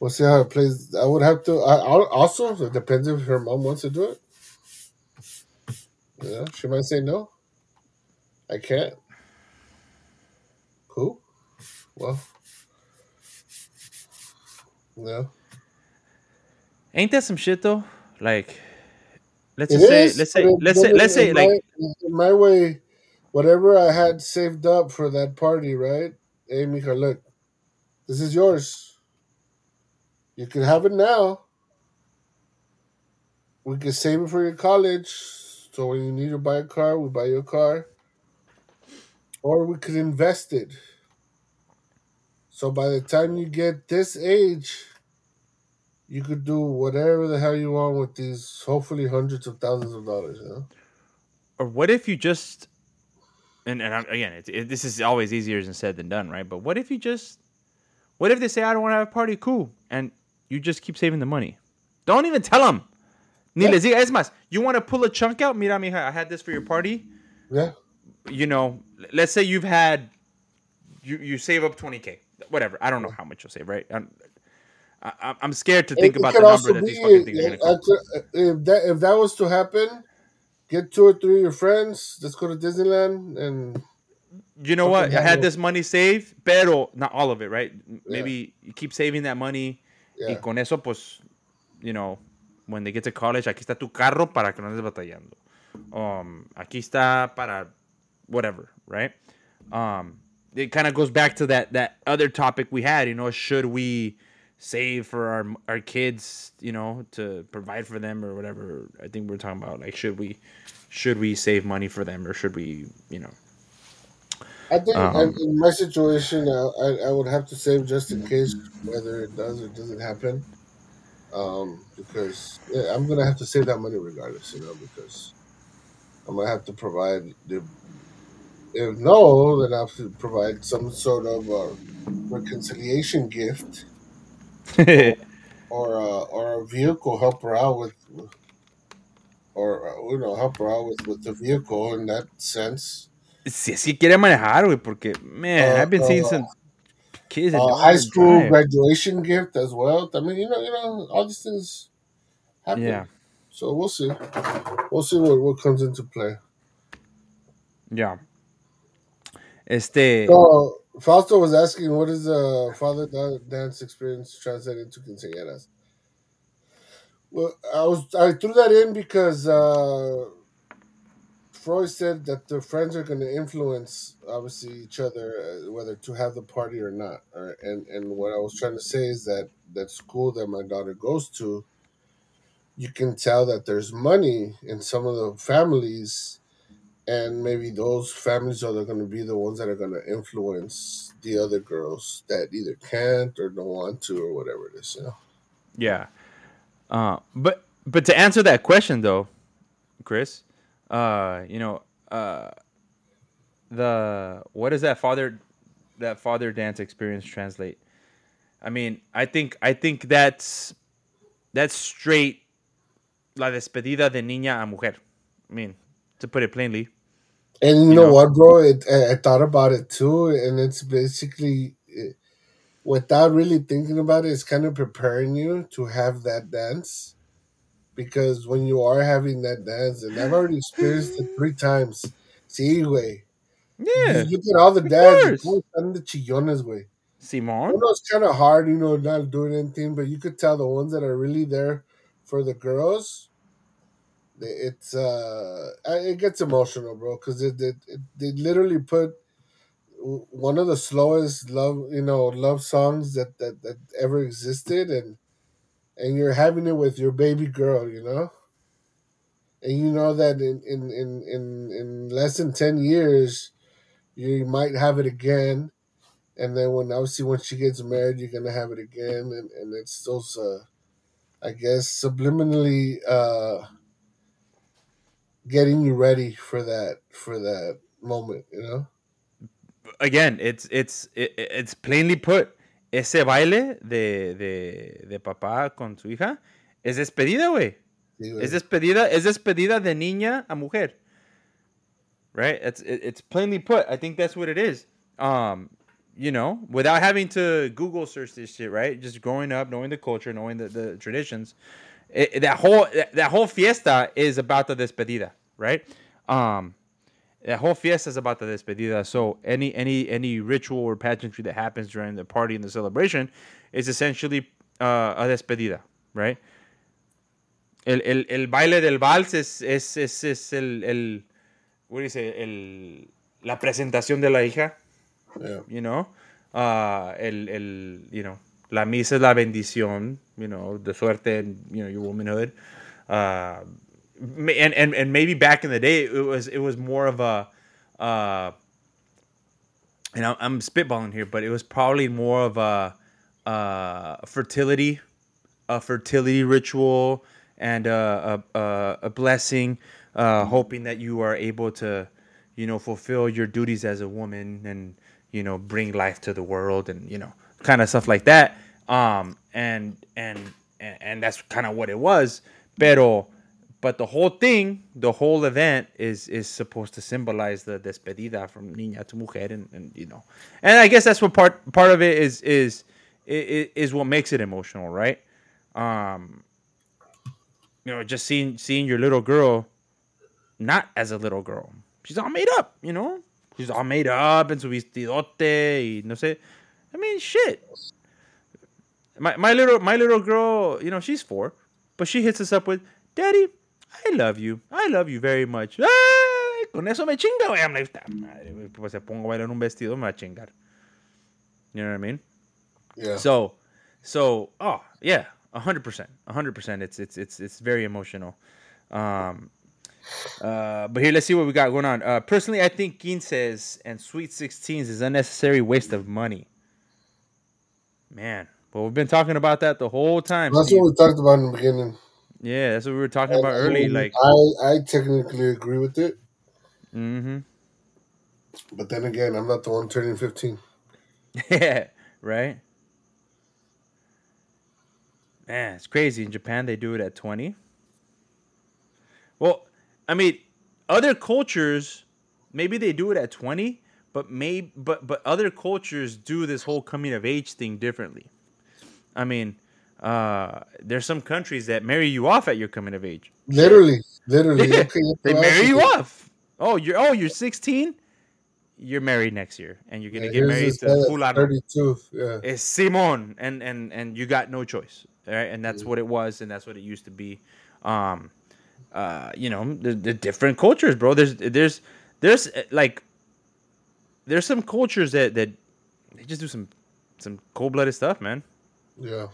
we'll see how it plays. I would have to. I I'll, also it depends if her mom wants to do it. Yeah, she might say no. I can't. Cool. Well. Yeah. Ain't that some shit though? Like, let's It say let's say let's say let's say like my, my way, whatever I had saved up for that party, right? Hey, Mika, look, this is yours. You can have it now. We can save it for your college. So when you need to buy a car, we buy you a car. Or we could invest it. So by the time you get this age, you could do whatever the hell you want with these hopefully hundreds of thousands of dollars, you know? or what if you just and, and again it, it, this is always easier said than done right but what if you just what if they say i don't want to have a party cool and you just keep saving the money don't even tell them Ni Yeah. les diga, es más, you want to pull a chunk out? Mira, mija, I had this for your party. Yeah. You know, let's say you've had, you, you save up 20K. Whatever. I don't know how much you'll save, right? I'm, I, I'm- I'm scared to think It- about the number that these fucking things are going to if that if that was to happen, get two or three of your friends. Let's go to Disneyland and you know what? I had this money saved, pero not all of it, right? Maybe you keep saving that money y yeah, con eso, pues, you know, when they get to college, aquí está tu carro para que no estés batallando. Um, aquí está para whatever, right? Um, it kind of goes back to that that other topic we had. You know, should we save for our our kids? You know, to provide for them or whatever. I think we're talking about like should we should we save money for them or should we you know I think Um, I- in my situation, uh, I I would have to save just in case whether it does or doesn't happen. Um, because yeah, I'm gonna have to save that money regardless, you know, because I'm gonna have to provide the. If no, then I have to provide some sort of uh, reconciliation gift or uh, or a vehicle help her out with, or you know help her out with with the vehicle in that sense. Si es que quiere manejar, güey, porque man, Uh, I've been seeing uh, some kids Uh, high school drive. graduation gift as well. I mean, you know, you know, all these things happen. Yeah, So we'll see. We'll see what, what comes into play. yeah. Este, So Fausto was asking, what is the father da- dance experience translated into quinceañeras? Well, I was I threw that in because uh, Freud said that the friends are going to influence obviously each other uh, whether to have the party or not. Or, and and what I was trying to say is that that school that my daughter goes to, you can tell that there's money in some of the families, and maybe those families are going to be the ones that are going to influence the other girls that either can't or don't want to or whatever it is. You know? yeah. Uh, but but to answer that question though, Chris, uh, you know, uh, the what does that father that father dance experience translate? I mean, I think I think that's that's straight la despedida de niña a mujer. I mean, to put it plainly. And you, You know, know? what, bro? It, I, I thought about it too, and it's basically, eh, without really thinking about it, it's kind of preparing you to have that dance. Because when you are having that dance, and I've already experienced it three times. Sí, güey. Yeah, You look at all the dads, están de chillones. I Simon. know it's kind of hard, you know, not doing anything, but you could tell the ones that are really there for the girls. It's uh, it gets emotional, bro, because it, it, it they literally put one of the slowest love, you know, love songs that that, that ever existed, and and you're having it with your baby girl, you know, and you know that in in in in, in less than ten years, you might have it again. And then when obviously when she gets married you're gonna have it again. And, and it's those uh i guess subliminally uh getting you ready for that for that moment you know? Again, it's it's it, it's plainly put. Ese baile de, de, de papá con su hija es despedida, güey. Sí. Es despedida, es despedida de niña a mujer. Right? It's it's plainly put. I think that's what it is. Um, you know, without having to Google search this shit, right? Just growing up, knowing the culture, knowing the, the traditions. It, that whole that, that whole fiesta is about the despedida, right? Um, that whole fiesta is about the despedida. So any any any ritual or pageantry that happens during the party and the celebration is essentially uh, a despedida, right? el, el, el baile del vals es, es, es, es el, el, what do you say, el, la presentación de la hija, Yeah. you know, uh, el, el, you know, la misa es la bendición, you know, de suerte you know, your womanhood. Uh, and, and, and maybe back in the day, it was, it was more of a, uh, and I'm, I'm spitballing here, but it was probably more of a, uh, fertility, a fertility ritual, and a, a a blessing, uh, hoping that you are able to, you know, fulfill your duties as a woman and you know bring life to the world and you know kind of stuff like that. Um, and and and, and that's kind of what it was. Pero but the whole thing, the whole event is is supposed to symbolize the despedida from niña to mujer, and, and you know, and I guess that's what part part of it is is is, is what makes it emotional, right? Um, you know, just seeing seeing your little girl, not as a little girl, she's all made up, you know, she's all made up and su vestidote y no sé. I mean, shit. My my little my little girl, you know, she's four, but she hits us up with, "Daddy, I love you. I love you very much." Ay, con eso me chinga, güey. I'm like, "Ta madre, güey, Pues se pongo a bailar un vestido, me va a chingar. You know what I mean? Yeah. So, so oh yeah, hundred percent, hundred percent. It's it's it's it's very emotional. Um, uh, but here, let's see what we got going on. Uh, personally, I think quinces and sweet sixteens is unnecessary waste of money. Man, but we've been talking about that the whole time. That's Steve. what we talked about in the beginning. Yeah, that's what we were talking about early. Like, I, I technically agree with it, mm-hmm. but then again, I'm not the one turning 15. yeah, right. Man, it's crazy. In Japan, they do it at 20. Well, I mean, other cultures, maybe they do it at 20, but may but but other cultures do this whole coming of age thing differently. I mean, uh, there's some countries that marry you off at your coming of age. Literally, literally. Okay, they marry you off. Oh, you're oh you're 16. You're married next year, and you're gonna Yeah, get married to fulano. 32. Yeah. It's Simon, and and and you got no choice, all right? And that's what it was, and that's what it used to be. Um, uh, you know, the, the different cultures, bro. There's there's there's uh, like there's some cultures that that they just do some some cold blooded stuff, man. Yeah.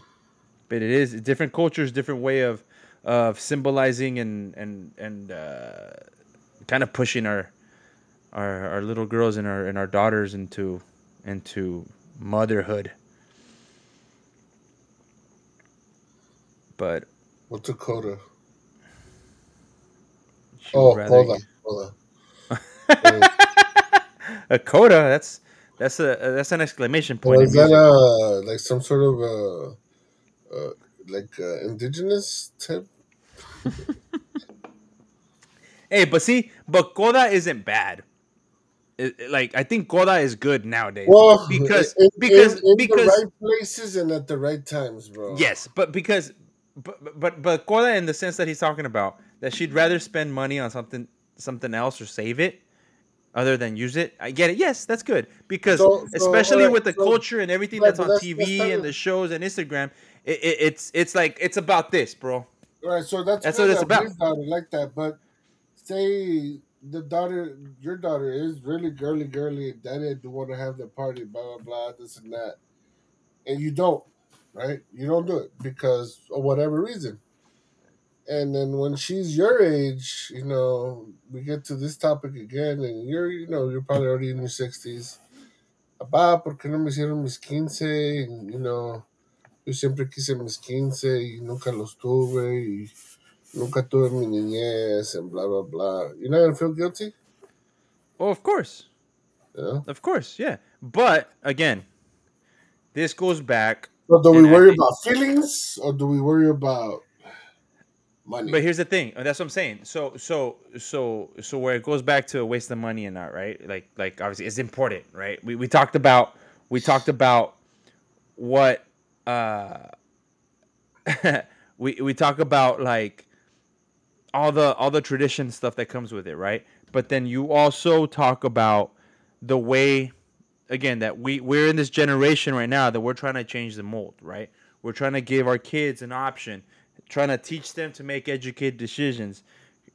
But it is different cultures, different way of of symbolizing and and and uh, kind of pushing our our our little girls and our and our daughters into into motherhood. But What's a coda? she Oh, rather coda. you- coda. a coda. That's that's a that's an exclamation point. In is that uh like some sort of uh, uh like uh, indigenous type? Hey, but see, but Koda isn't bad. It- it- like I think Koda is good nowadays. Well, because in, because in, in because the right places and at the right times, bro. Yes, but because, but but but Kola in the sense that he's talking about that she'd rather spend money on something something else or save it, other than use it. I get it. Yes, that's good because So- so, especially alright, with the so- culture and everything right, that's on that's- that's TV not and the shows and Instagram, it, it, it's it's like it's about this, bro. Right, so that's, That's what it's about. Daughter like that, but say the daughter, your daughter is really girly, girly. and Daddy do want to have the party, blah blah blah, this and that, and you don't, right? You don't do it because of whatever reason. And then when she's your age, you know, we get to this topic again, and you're, you know, you're probably already in your sixties. Papá, ¿por qué no me hicieron mis 15? And, you know, yo siempre quise mis 15 y nunca los tuve y nunca tuve mi niñez and blah, blah, blah. You're not going to feel guilty? Well, of course, know? of course, yeah. But again, this goes back. So do we worry think- about feelings or do we worry about money? But here's the thing. Uh, that's what I'm saying. So so so so where it goes back to a waste of money and not right. Like like obviously it's important, right? We we talked about we talked about what uh we we talk about like all the all the tradition stuff that comes with it, right? But then you also talk about the way again that we we're in this generation right now that we're trying to change the mold, right? We're trying to give our kids an option trying to teach them to make educated decisions.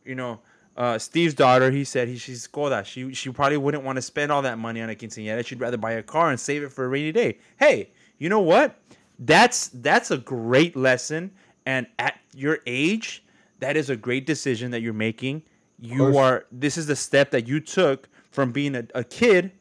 You know, uh, Steve's daughter, he said he she's Skoda. She she probably wouldn't want to spend all that money on a quinceañera. She'd rather buy a car and save it for a rainy day. Hey, you know what? That's that's a great lesson. And at your age, that is a great decision that you're making. You are this is the step that you took from being a, a kid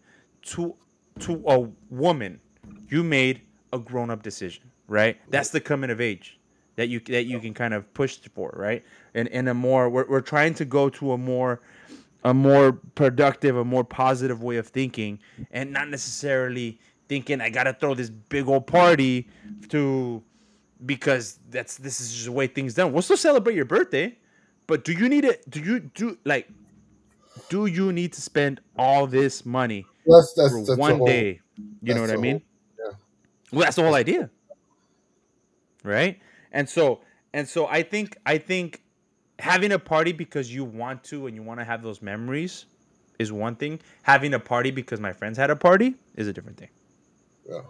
to to a woman. You made a grown up decision, right? That's the coming of age that you that you can kind of push for, right? And in a more we're, we're trying to go to a more a more productive, a more positive way of thinking, and not necessarily thinking I gotta throw this big old party to because that's this is just the way things done. We'll still celebrate your birthday, but do you need it? Do you do like? Do you need to spend all this money That's that's, for that's one whole- day? You know what I mean? whole- yeah. Well, that's the whole idea, right? And so, and so, I think, I think having a party because you want to and you want to have those memories is one thing. Having a party because my friends had a party is a different thing, Yeah.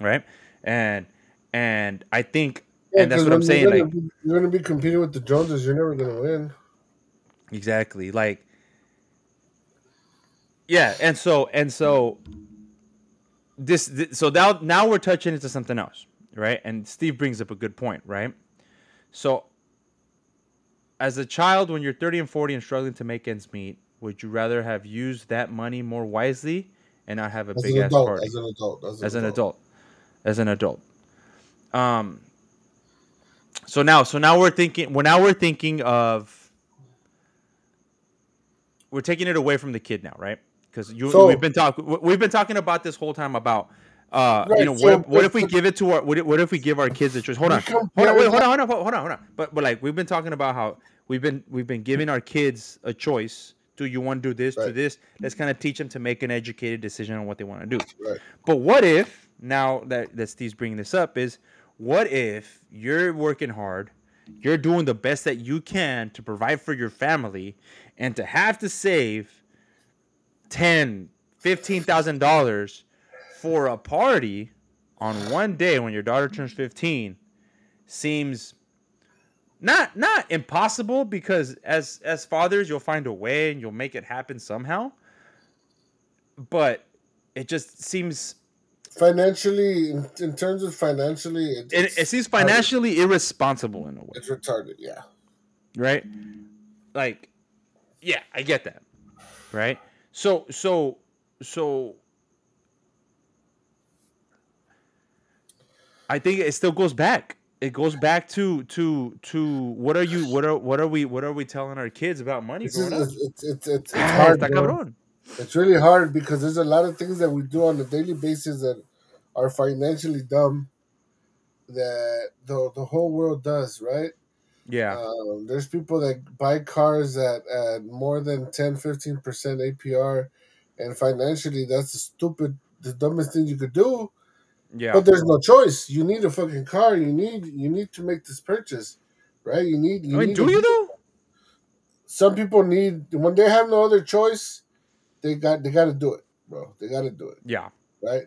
right? And and I think, Yeah, and that's what I'm saying. You're gonna, be, you're gonna be competing with the Joneses. You're never gonna win. exactly, like yeah. And so and so this, this so now now we're touching into something else, right? And Steve brings up a good point, right? So as a child when you're 30 and 40 and struggling to make ends meet, would you rather have used that money more wisely and not have a As big ass adult, party. as an adult, as an, as an adult. adult. As an adult. Um so now so now we're thinking well now we're thinking of we're taking it away from the kid now right? Because you So- we've been talking we've been talking about this whole time about uh you know so- what if, what if we give it to our what if, what if we give our kids a choice? Hold on. hold on wait, hold on hold on hold on hold on. But but like we've been talking about how we've been we've been giving our kids a choice do you want to do this do Right. this let's kind of teach them to make an educated decision on what they want to do Right. but what if now that that Steve's bringing this up is what if you're working hard, you're doing the best that you can to provide for your family, and to have to save ten, fifteen thousand dollars for a party on one day when your daughter turns fifteen seems not not impossible because as as fathers you'll find a way and you'll make it happen somehow. But it just seems Financially, in, in terms of financially, it, it, it seems financially irresponsible in a way. It's retarded. Yeah. right? Like yeah i get that. Right? So so so i think it still goes back it goes back to to to what are you what are what are we what are we telling our kids about money It's, growing up it's, it's, it's, Ah, hard. está bro. cabrón. It's really hard because there's a lot of things that we do on a daily basis that are financially dumb that the the whole world does, right? yeah Um, there's people that buy cars at, at more than 10, 15% APR, and financially, that's the stupid, the dumbest thing you could do. Yeah But there's no choice. You need a fucking car. You need you need to make this purchase, right? You need. You i mean need do a- you though Some people need when they have no other choice, they got they got to do it, bro. They got to do it, yeah right?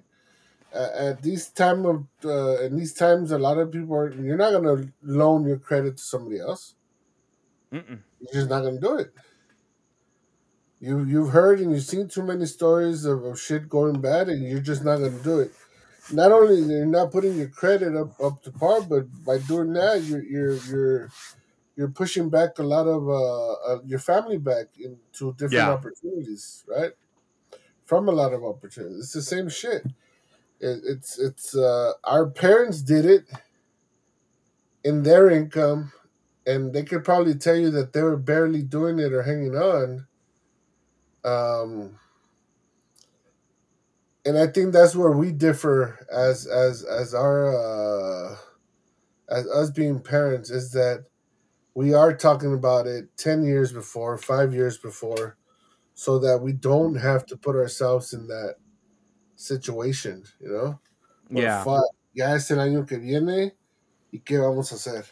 Uh, at these time of uh, in these times, a lot of people are. You're not gonna loan your credit to somebody else. Mm-mm. You're just not gonna do it. You you've heard and you've seen too many stories of, of shit going bad, and you're just not gonna do it. Not only you're not putting your credit up, up to par, but by doing that, you're you're you're you're pushing back a lot of uh, uh your family back into different Yeah. opportunities, right? From a lot of opportunities, it's the same shit. It, it's it's uh, our parents did it in their income and they could probably tell you that they were barely doing it or hanging on. Um, and I think that's where we differ as as as our uh, as us being parents is that we are talking about it ten years before, five years before, so that we don't have to put ourselves in that situation, you know. Yeah fuck, ya es el año que viene y qué vamos a hacer.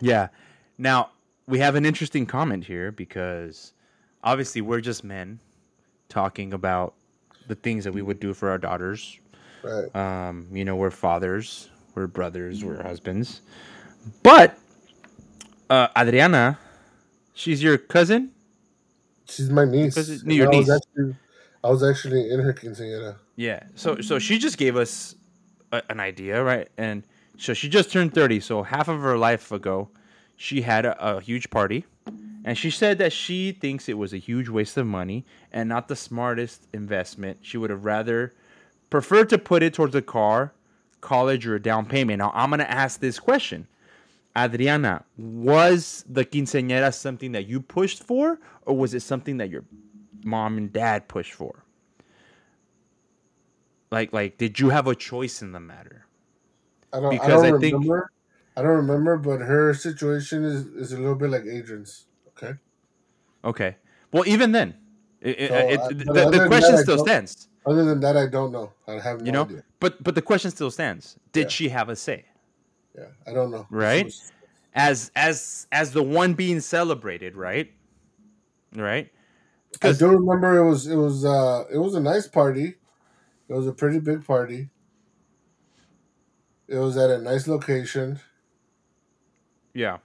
Yeah. Now, we have an interesting comment here because obviously we're just men talking about the things that we would do for our daughters. Right. Um, you know, we're fathers, we're brothers, we're husbands. But uh, Adriana, she's your cousin. She's my niece. Cousin- your I was actually, I was actually in her quinceañera. Yeah. So so she just gave us a, an idea, right? And so she just turned 30, so half of her life ago, she had a, a huge party. And she said that she thinks it was a huge waste of money and not the smartest investment. She would have rather preferred to put it towards a car, college, or a down payment. Now, I'm going to ask this question. Adriana, was the quinceañera something that you pushed for, or was it something that your mom and dad pushed for? Like, like, did you have a choice in the matter? I don't. Because I don't I think- remember. I don't remember, but her situation is, is a little bit like Adrian's. Okay. Okay. Well, even then, it, So, it- uh, the, the question that, still stands. Other than that, I don't know. I have no You know, idea. but but the question still stands. Did Yeah. she have a say? Yeah, I don't know. Right? Was- As as as the one being celebrated, right? Right. I do remember it was it was uh it was a nice party. It was a pretty big party. It was at a nice location. yeah.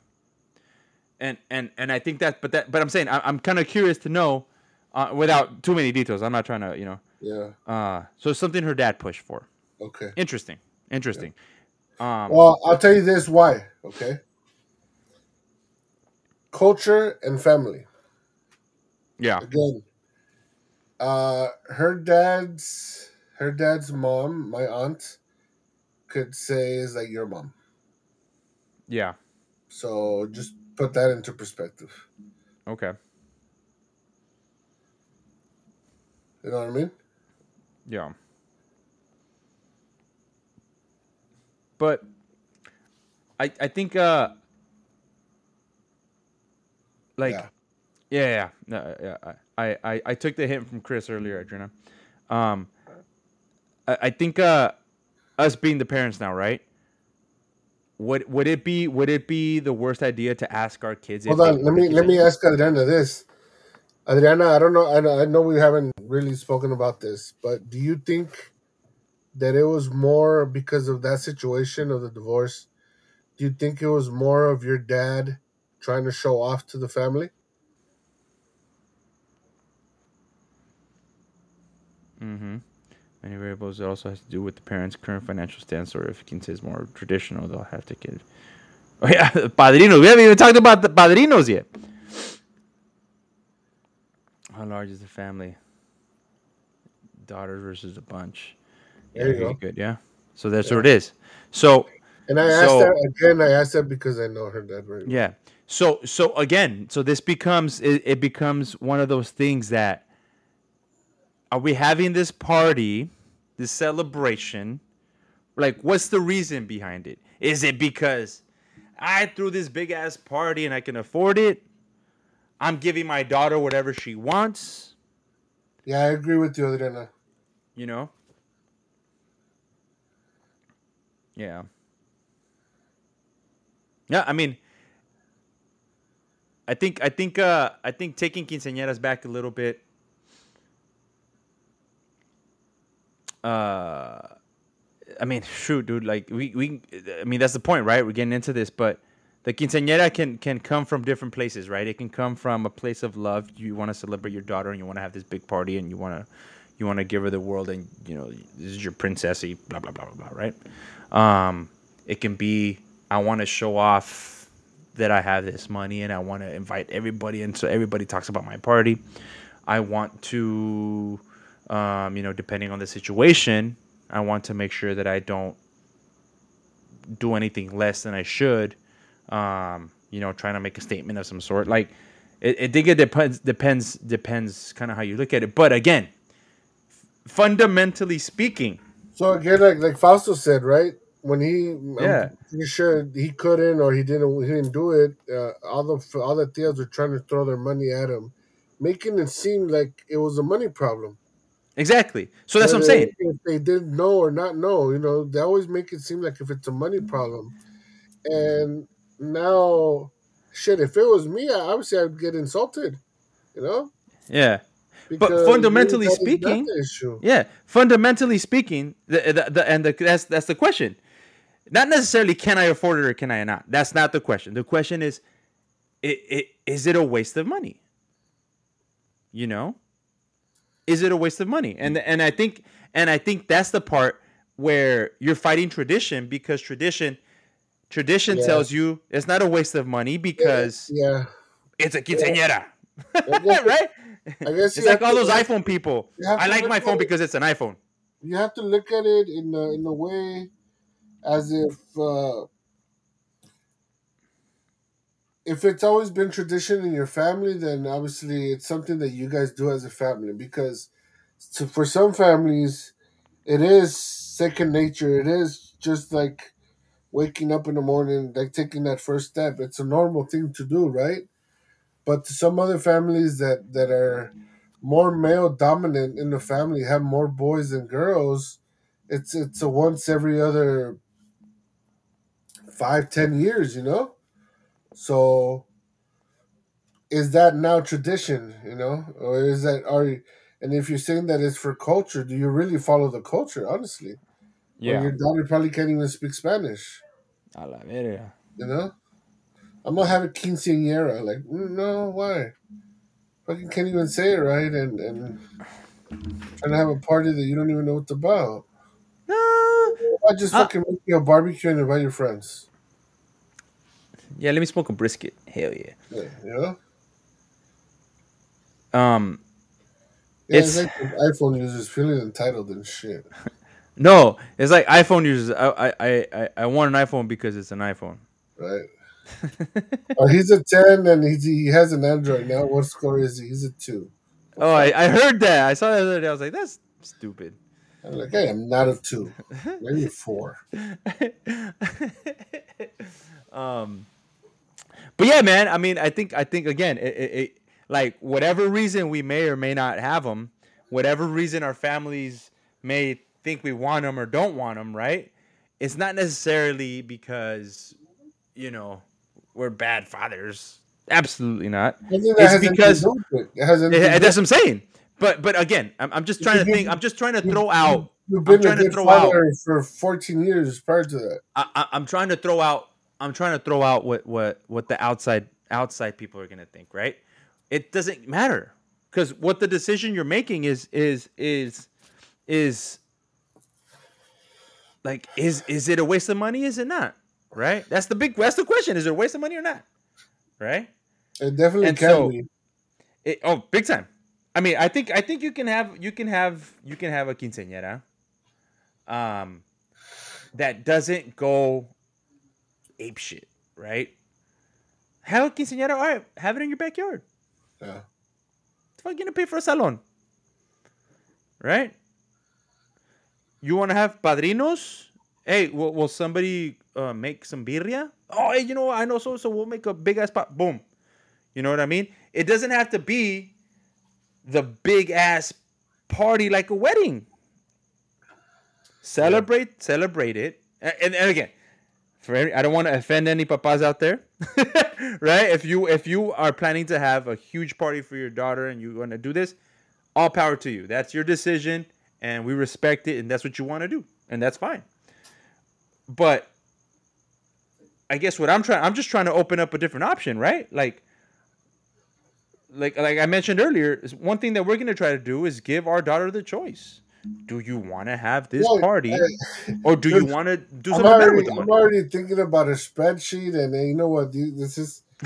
And and and I think that, but that, but I'm saying I, I'm kind of curious to know, uh, without too many details. I'm not trying to, you know. Yeah. Uh, so something her dad pushed for. Okay. Interesting. Interesting. Um, Well, I'll tell you this why. Okay. Culture and family. yeah. Again, uh, her dad's her dad's mom, my aunt, could say is like your mom. Yeah. So just put that into perspective. Okay. You know what I mean? Yeah. But I I think uh like Yeah. yeah yeah no, yeah I, I I took the hint from Chris earlier, Adriana. Um I, I think uh us being the parents now, right? Would would it be would it be the worst idea to ask our kids? Hold on, let me let me ask Adriana this. Adriana, I don't know. I know, I know we haven't really spoken about this, but do you think that it was more because of that situation of the divorce? Do you think it was more of your dad trying to show off to the family? Mm-hmm. Many variables. It also has to do with the parents' current financial stance, or if you can say it's more traditional, they'll have to give. Oh yeah, padrinos. We haven't even talked about the padrinos yet. How large is the family? Daughters versus a bunch. There you go. Good. Yeah. So that's what it is. So And I asked So- that again. I asked that because I know her dad very well. Yeah. So so again, so this becomes it, it becomes one of those things that are we having this party, this celebration? Like what's the reason behind it? Is it because I threw this big ass party and I can afford it? I'm giving my daughter whatever she wants, Yeah, I agree with you, Adriana. you know? Yeah. Yeah, I mean, I think I think uh I think taking quinceañeras back a little bit. Uh, I mean, shoot, dude. Like we we, I mean that's the point, right? We're getting into this, but the quinceañera can can come from different places, right? It can come from a place of love. You want to celebrate your daughter, and you want to have this big party, and you want to you want to give her the world, and you know this is your princessy, blah blah blah blah blah, right? Um, it can be I want to show off that I have this money, and I want to invite everybody, and so everybody talks about my party. I want to, um, you know, depending on the situation, I want to make sure that I don't do anything less than I should. Um, you know, trying to make a statement of some sort. Like, it, I think it depends, depends, depends, kind of how you look at it. But again, fundamentally speaking, So again, like like Fausto said, right? When he, Yeah. I'm pretty sure he couldn't or he didn't, he didn't do it. Uh, all the all the tias were trying to throw their money at him, making it seem like it was a money problem. Exactly. So that's what I'm saying. If they didn't know or not know, you know, they always make it seem like if it's a money mm-hmm. problem. And now, shit, if it was me, I obviously I'd get insulted. You know, Yeah. Because fundamentally that is speaking-. Yeah, fundamentally speaking, the, the, the and the, that's that's the question. not necessarily can I afford it or can I not. That's not the question. The question is, it, it is it a waste of money? You know, is it a waste of money? And and I think and I think that's the part where you're fighting tradition because tradition tradition Yeah. tells you it's not a waste of money because yeah. it's a quinceañera, guess- right? I guess It's like all those iPhone people. I like my phone it- because it's an iPhone. you have to look at it in a, in a way as if uh, if it's always been tradition in your family, then obviously it's something that you guys do as a family. Because so for some families, it is second nature. It is just like waking up in the morning, like taking that first step. It's a normal thing to do, right? But to some other families that that are more male dominant in the family, have more boys than girls, it's it's a once every other five ten years, you know. So is that now tradition, you know, or is that are you, and if you're saying that it's for culture, do you really follow the culture? Honestly, Or your daughter probably can't even speak Spanish, A la verga. you know. I'm gonna have a quinceañera. Like, mm, no, why? Fucking can't even say it right, and and trying to have a party that you don't even know what's about. No. I just Uh, fucking make you a barbecue and invite your friends. Yeah, let me smoke a brisket. Hell yeah. Yeah, you know. Um, Yeah, It's- it's, like iPhone users feeling entitled and shit. no, it's like iPhone users. I I I I- I want an iPhone because it's an iPhone. right? Oh, he's a ten and he's, he has an Android now. What score is he? He's a two. oh, I, I heard that. I saw that the other day. I was like, that's stupid. I'm like, hey, I'm not a two, maybe a four. um, but yeah, man. I mean, I think I think again, it, it, it like whatever reason we may or may not have them, whatever reason our families may think we want them or don't want them, right? It's not necessarily because you know we're bad fathers. Absolutely not. I think that It's because- to do with it. It has anything Yeah, to do that's what I'm saying. But but again, I'm, I'm just trying to think. I'm just trying to throw out. You've been trying a to throw out- for 14 years prior to that. I, I, I'm trying to throw out. I'm trying to throw out what what what the outside outside people are gonna think. Right? It doesn't matter because what the decision you're making is is is is like is is it a waste of money? Is it not? Right? That's the big. That's the question. Is it a waste of money or not? Right? It definitely And can so- be. It, oh, big time. I mean, I think I think you can have you can have you can have a quinceañera, um, that doesn't go ape shit, right? Have a quinceañera, all right, have it in your backyard. Yeah. It's fucking gonna pay for a salon, right? You want to have padrinos? Hey, will, will somebody uh, make some birria? Oh, hey, you know what? I know so so. We'll make a big ass pot. Boom. You know what I mean? It doesn't have to be the big ass party like a wedding. Celebrate, celebrate it, and, and again, for any, I don't want to offend any papas out there, right? If you if you are planning to have a huge party for your daughter and you want to do this, all power to you. That's your decision, and we respect it, and that's what you want to do, and that's fine. But I guess what I'm trying, I'm just trying to open up a different option, right? Like like like I mentioned earlier, one thing that we're gonna try to do is give our daughter the choice. Do you want to have this Yeah, party, I- or do you want to do I'm something already, with the I'm already thinking about a spreadsheet, and you know what? dude, This is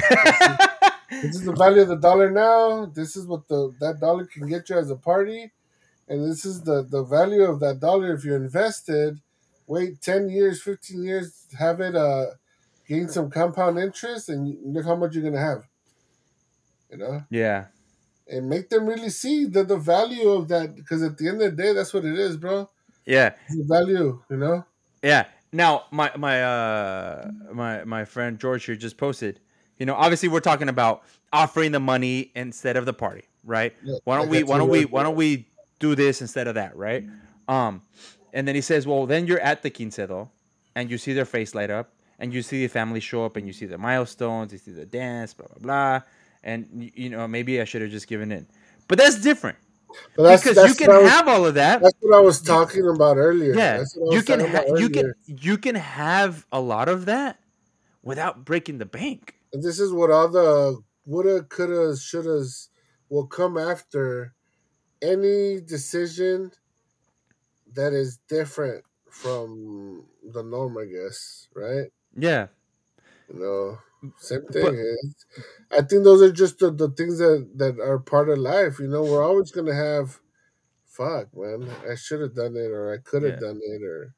this is the value of the dollar now. This is what the that dollar can get you as a party, and this is the the value of that dollar if you invested. Wait ten years, fifteen years, have it uh gain some compound interest, and look how much you're gonna have. You know, yeah, and make them really see the the value of that, because at the end of the day, that's what it is, bro. yeah, the value, you know. yeah. Now my my uh my my friend George here just posted. You know, obviously we're talking about offering the money instead of the party, right? Yeah, Why don't we why don't we why don't we do this instead of that, right? Um and then he says, Well then you're at the quince though, and you see their face light up, and you see the family show up and you see the milestones, you see the dance, blah blah blah. And you know, maybe I should have just given in. But that's different. But that's, because that's you can was- have all of that. That's what I was talking about earlier. Yeah, That's what I you can ha- you can you can have a lot of that without breaking the bank. And this is what all the woulda, coulda, shouldas will come after any decision that is different from the norm, I guess, right? Yeah, You know, same But- thing. It's- I think those are just the, the things that, that are part of life. You know, we're always gonna have, fuck, man, I should have done it, or I could have Yeah. done it, or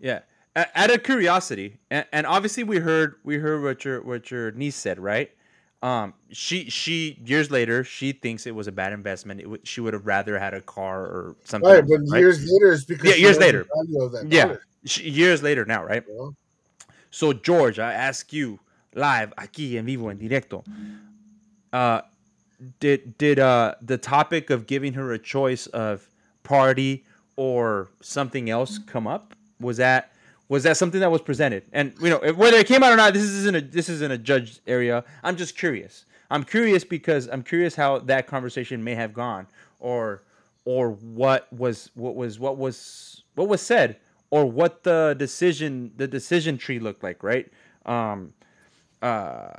yeah. Out of curiosity, and, and obviously we heard we heard what your what your niece said, right? Um, she she years later she thinks it was a bad investment. It would she would have rather had a car or something. right. But right? years later, it's because Yeah, years later. value of that Yeah. She, years later now, right? So George, I ask you live aquí en vivo en directo. Uh, did did uh the topic of giving her a choice of party or something else come up? Was that was that something that was presented? And you know whether it came out or not, this isn't a this isn't a judged area. I'm just curious. I'm curious because I'm curious how that conversation may have gone, or or what was what was what was what was said, or what the decision the decision tree looked like, right? Um, uh,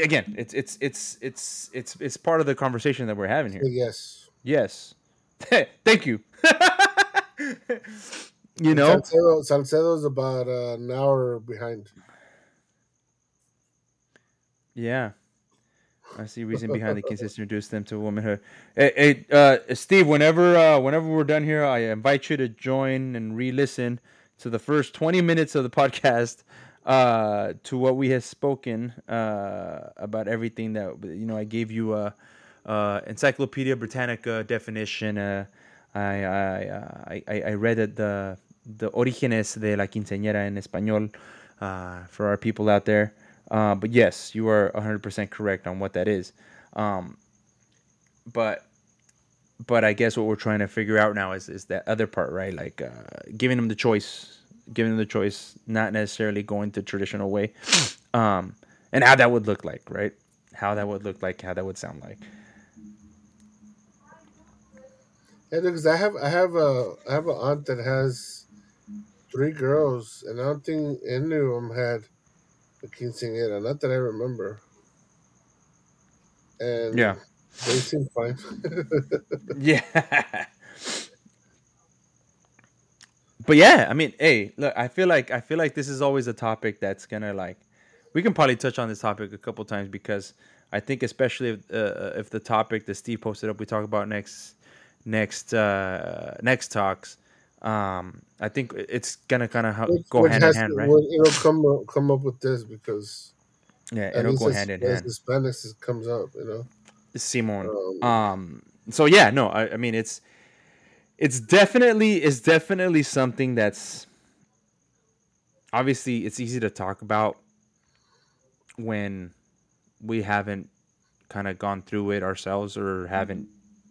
again, it's it's it's it's it's it's part of the conversation that we're having here. Yes. Yes, thank you. you know, Salcedo, Salcedo's about uh, an hour behind. Yeah. I see reason behind the consistent reduce them to womanhood. Hey, hey uh, Steve, whenever uh, whenever we're done here, I invite you to join and re-listen to the first 20 minutes of the podcast uh, to what we have spoken uh, about everything that you know. I gave you a, Encyclopedia Britannica definition. Uh, I I, uh, I I read it the the orígenes de la quinceañera en español for our people out there. Uh, but yes, you are 100% correct on what that is. Um, but but I guess what we're trying to figure out now is is that other part, right? Like uh, giving them the choice, giving them the choice, not necessarily going the traditional way, um, and how that would look like, right? How that would look like, how that would sound like. Yeah, because I have I have a I have an aunt that has three girls, and I don't think any of them had a quinceañera. Not that I remember. And Yeah. they seem fine. Yeah. but yeah, I mean, hey, look, I feel like I feel like this is always a topic that's gonna like, we can probably touch on this topic a couple times because I think especially if uh, if the topic that Steve posted up, we talk about next next uh next talks. Um, I think it's gonna kind of Which- go hand in hand, to- right? It'll come up- come up with this because Yeah, it'll go hand in as hand. Hispanics it comes up, you know. Simon. Um, Um. So yeah, no, I, I mean it's it's definitely it's definitely something that's obviously it's easy to talk about when we haven't kind of gone through it ourselves or haven't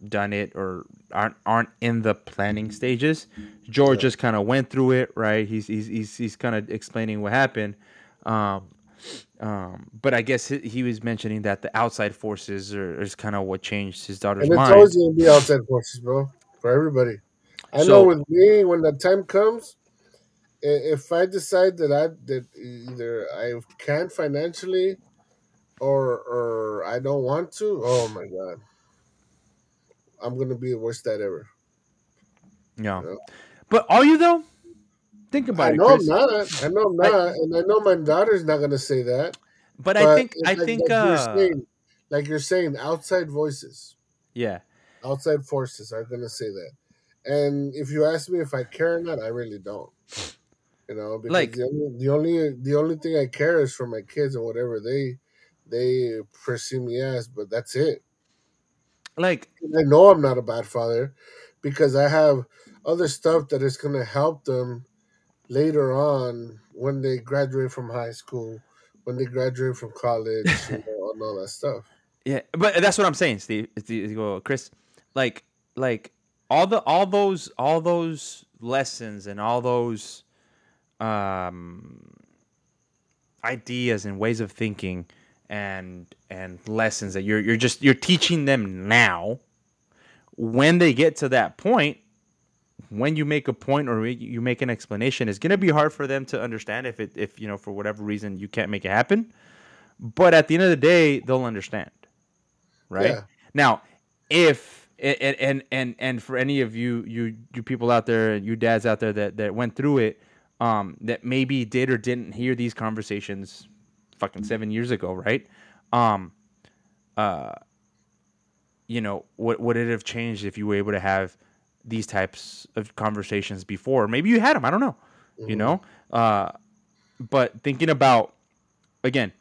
done it or aren't aren't in the planning stages. George Yeah. just kind of went through it, right? He's he's he's, he's kind of explaining what happened. Um, um, but I guess he, he was mentioning that the outside forces are, is kind of what changed his daughter's and it's mind. always gonna be outside forces, bro, for everybody. I So- know with me, when the time comes, if I decide that I that either I can't financially, or or I don't want to, oh my god, I'm gonna be the worst dad ever. yeah. Yeah. But are you though? Think about I it, know Chris. I'm not. I know I'm I- not, and I know my daughter's not gonna say that. But, I think I like- think like you're uh saying, like you're saying, outside voices. yeah. outside forces are going to say that. And if you ask me if I care or not, I really don't. You know, because Like- the, only, the only the only thing I care is for my kids and whatever they they perceive me as, but that's it. Like I know I'm not a bad father because I have other stuff that is going to help them later on when they graduate from high school, when they graduate from college, you know, and all that stuff. Yeah, but that's what I'm saying, Steve. Steve you go, Chris. Like, like all the all those all those lessons and all those um ideas and ways of thinking and and lessons that you're you're just you're teaching them now when they get to that point, when you make a point or you make an explanation, it's gonna be hard for them to understand if it if you know for whatever reason you can't make it happen. But at the end of the day, they'll understand, right? Yeah. Now, if and and and and for any of you you you people out there, you dads out there that that went through it, um, that maybe did or didn't hear these conversations, fucking seven years ago, right? Um, uh, you know, what would it have changed if you were able to have these types of conversations before? Maybe you had them. I don't know. Mm-hmm. You know, uh, but thinking about again,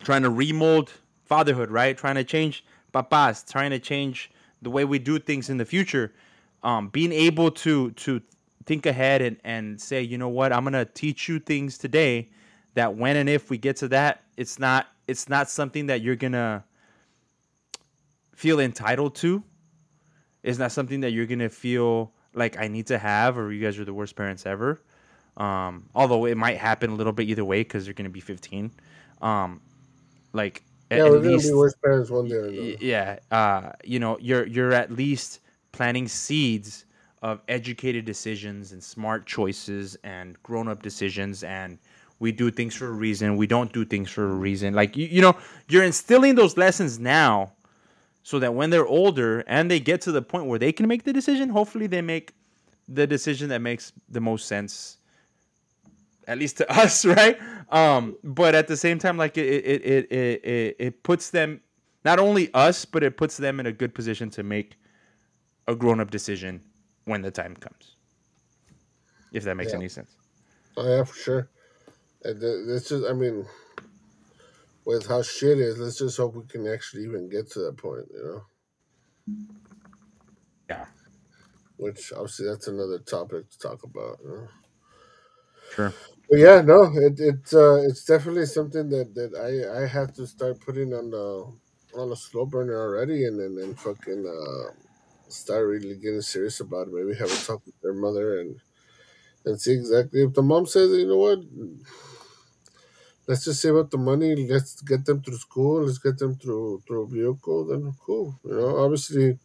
trying to remold fatherhood, right? Trying to change papas, trying to change the way we do things in the future. Um, being able to to think ahead and, and say, you know what, I'm gonna teach you things today that when and if we get to that, it's not it's not something that you're gonna feel entitled to. It's not something that you're gonna feel like I need to have or you guys are the worst parents ever. Um, although it might happen a little bit either way because you're gonna be 15. Um, like yeah, we're least, gonna be worse parents one day or another. Yeah, uh, you know, you're you're at least planting seeds of educated decisions and smart choices and grown-up decisions and we do things for a reason we don't do things for a reason like you, you know you're instilling those lessons now so that when they're older and they get to the point where they can make the decision hopefully they make the decision that makes the most sense at least to us right um but at the same time like it it it it, it, it puts them not only us but it puts them in a good position to make a grown-up decision when the time comes. If that makes yeah. any sense. Oh yeah, for sure. It's just, I mean, with how shit is, let's just hope we can actually even get to that point, you know. Yeah. Which obviously that's another topic to talk about. You know? Sure. But yeah, no, it it uh, it's definitely something that, that I I have to start putting on the on a slow burner already, and then and fucking. Uh, start really getting serious about it. Maybe have a talk with their mother and and see exactly if the mom says, you know what, let's just save up the money. Let's get them through school. Let's get them through through a vehicle. Then cool. You know, obviously,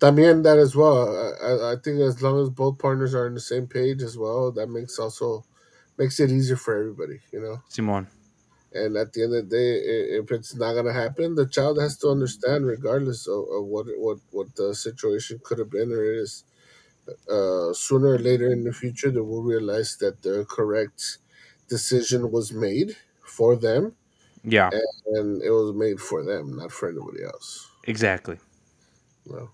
también that as well. I, I think as long as both partners are on the same page as well, that makes also makes it easier for everybody. You know, Simon. And at the end of the day, if it's not gonna happen, the child has to understand, regardless of, of what what what the situation could have been or is. Uh, sooner or later in the future, they will realize that they're correct decision was made for them. Yeah, and, and it was made for them, not for anybody else. Exactly. Well.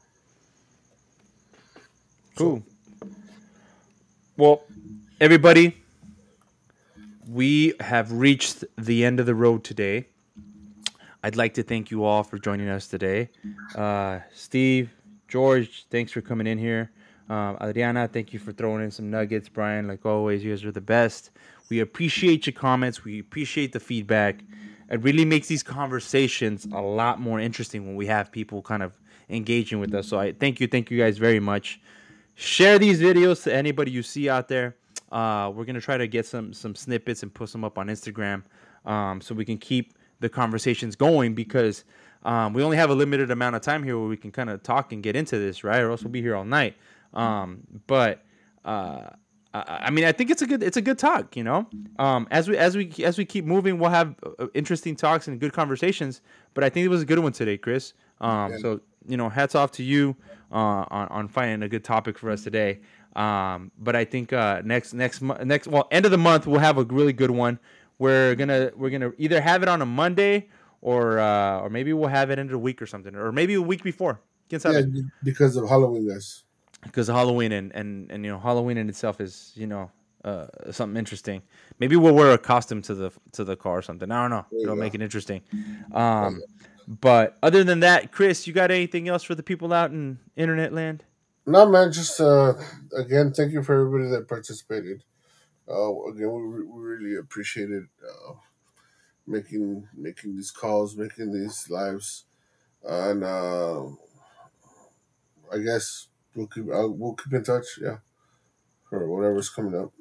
Cool. So. Well, everybody we have reached the end of the road today. I'd like to thank you all for joining us today. Uh, Steve, George, thanks for coming in here. Um, Adriana, thank you for throwing in some nuggets. Brian, like always, you guys are the best. We appreciate your comments. We appreciate the feedback. It really makes these conversations a lot more interesting when we have people kind of engaging with us. So I thank you, thank you guys very much. Share these videos to anybody you see out there. Uh, we're gonna try to get some some snippets and put some up on Instagram, um, so we can keep the conversations going because um, we only have a limited amount of time here where we can kind of talk and get into this, right? Or else we'll be here all night. Um, but uh, I mean, I think it's a good it's a good talk, you know. Um, as we as we as we keep moving, we'll have uh, interesting talks and good conversations. But I think it was a good one today, Chris. Um, yeah. So you know, hats off to you uh, on on finding a good topic for us today. Um, but I think uh, next next next well end of the month we'll have a really good one. We're gonna we're gonna either have it on a Monday or uh, or maybe we'll have it end of the week or something, or maybe a week before. Yeah, because of Halloween, guys. Because Halloween and, and and you know Halloween in itself is you know uh, something interesting. Maybe we'll wear a costume to the to the car or something. I don't know. It'll go. make it interesting. Um, but other than that, Chris, you got anything else for the people out in internet land? No, man. Just uh, again, thank you for everybody that participated. Uh, again, we, we really appreciated uh, making making these calls, making these lives, and uh, I guess we'll keep uh, we'll keep in touch. Yeah, for whatever's coming up.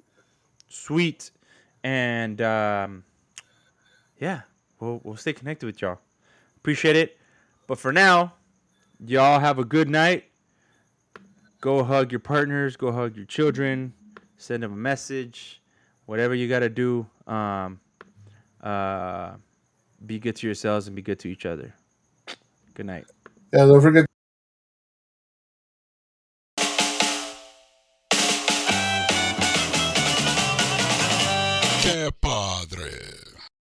Sweet, and um, yeah, we'll we'll stay connected with y'all. Appreciate it, but for now, y'all have a good night. Go hug your partners. Go hug your children. Send them a message. Whatever you got to do. Um, uh, be good to yourselves and be good to each other. Good night. Yeah, don't forget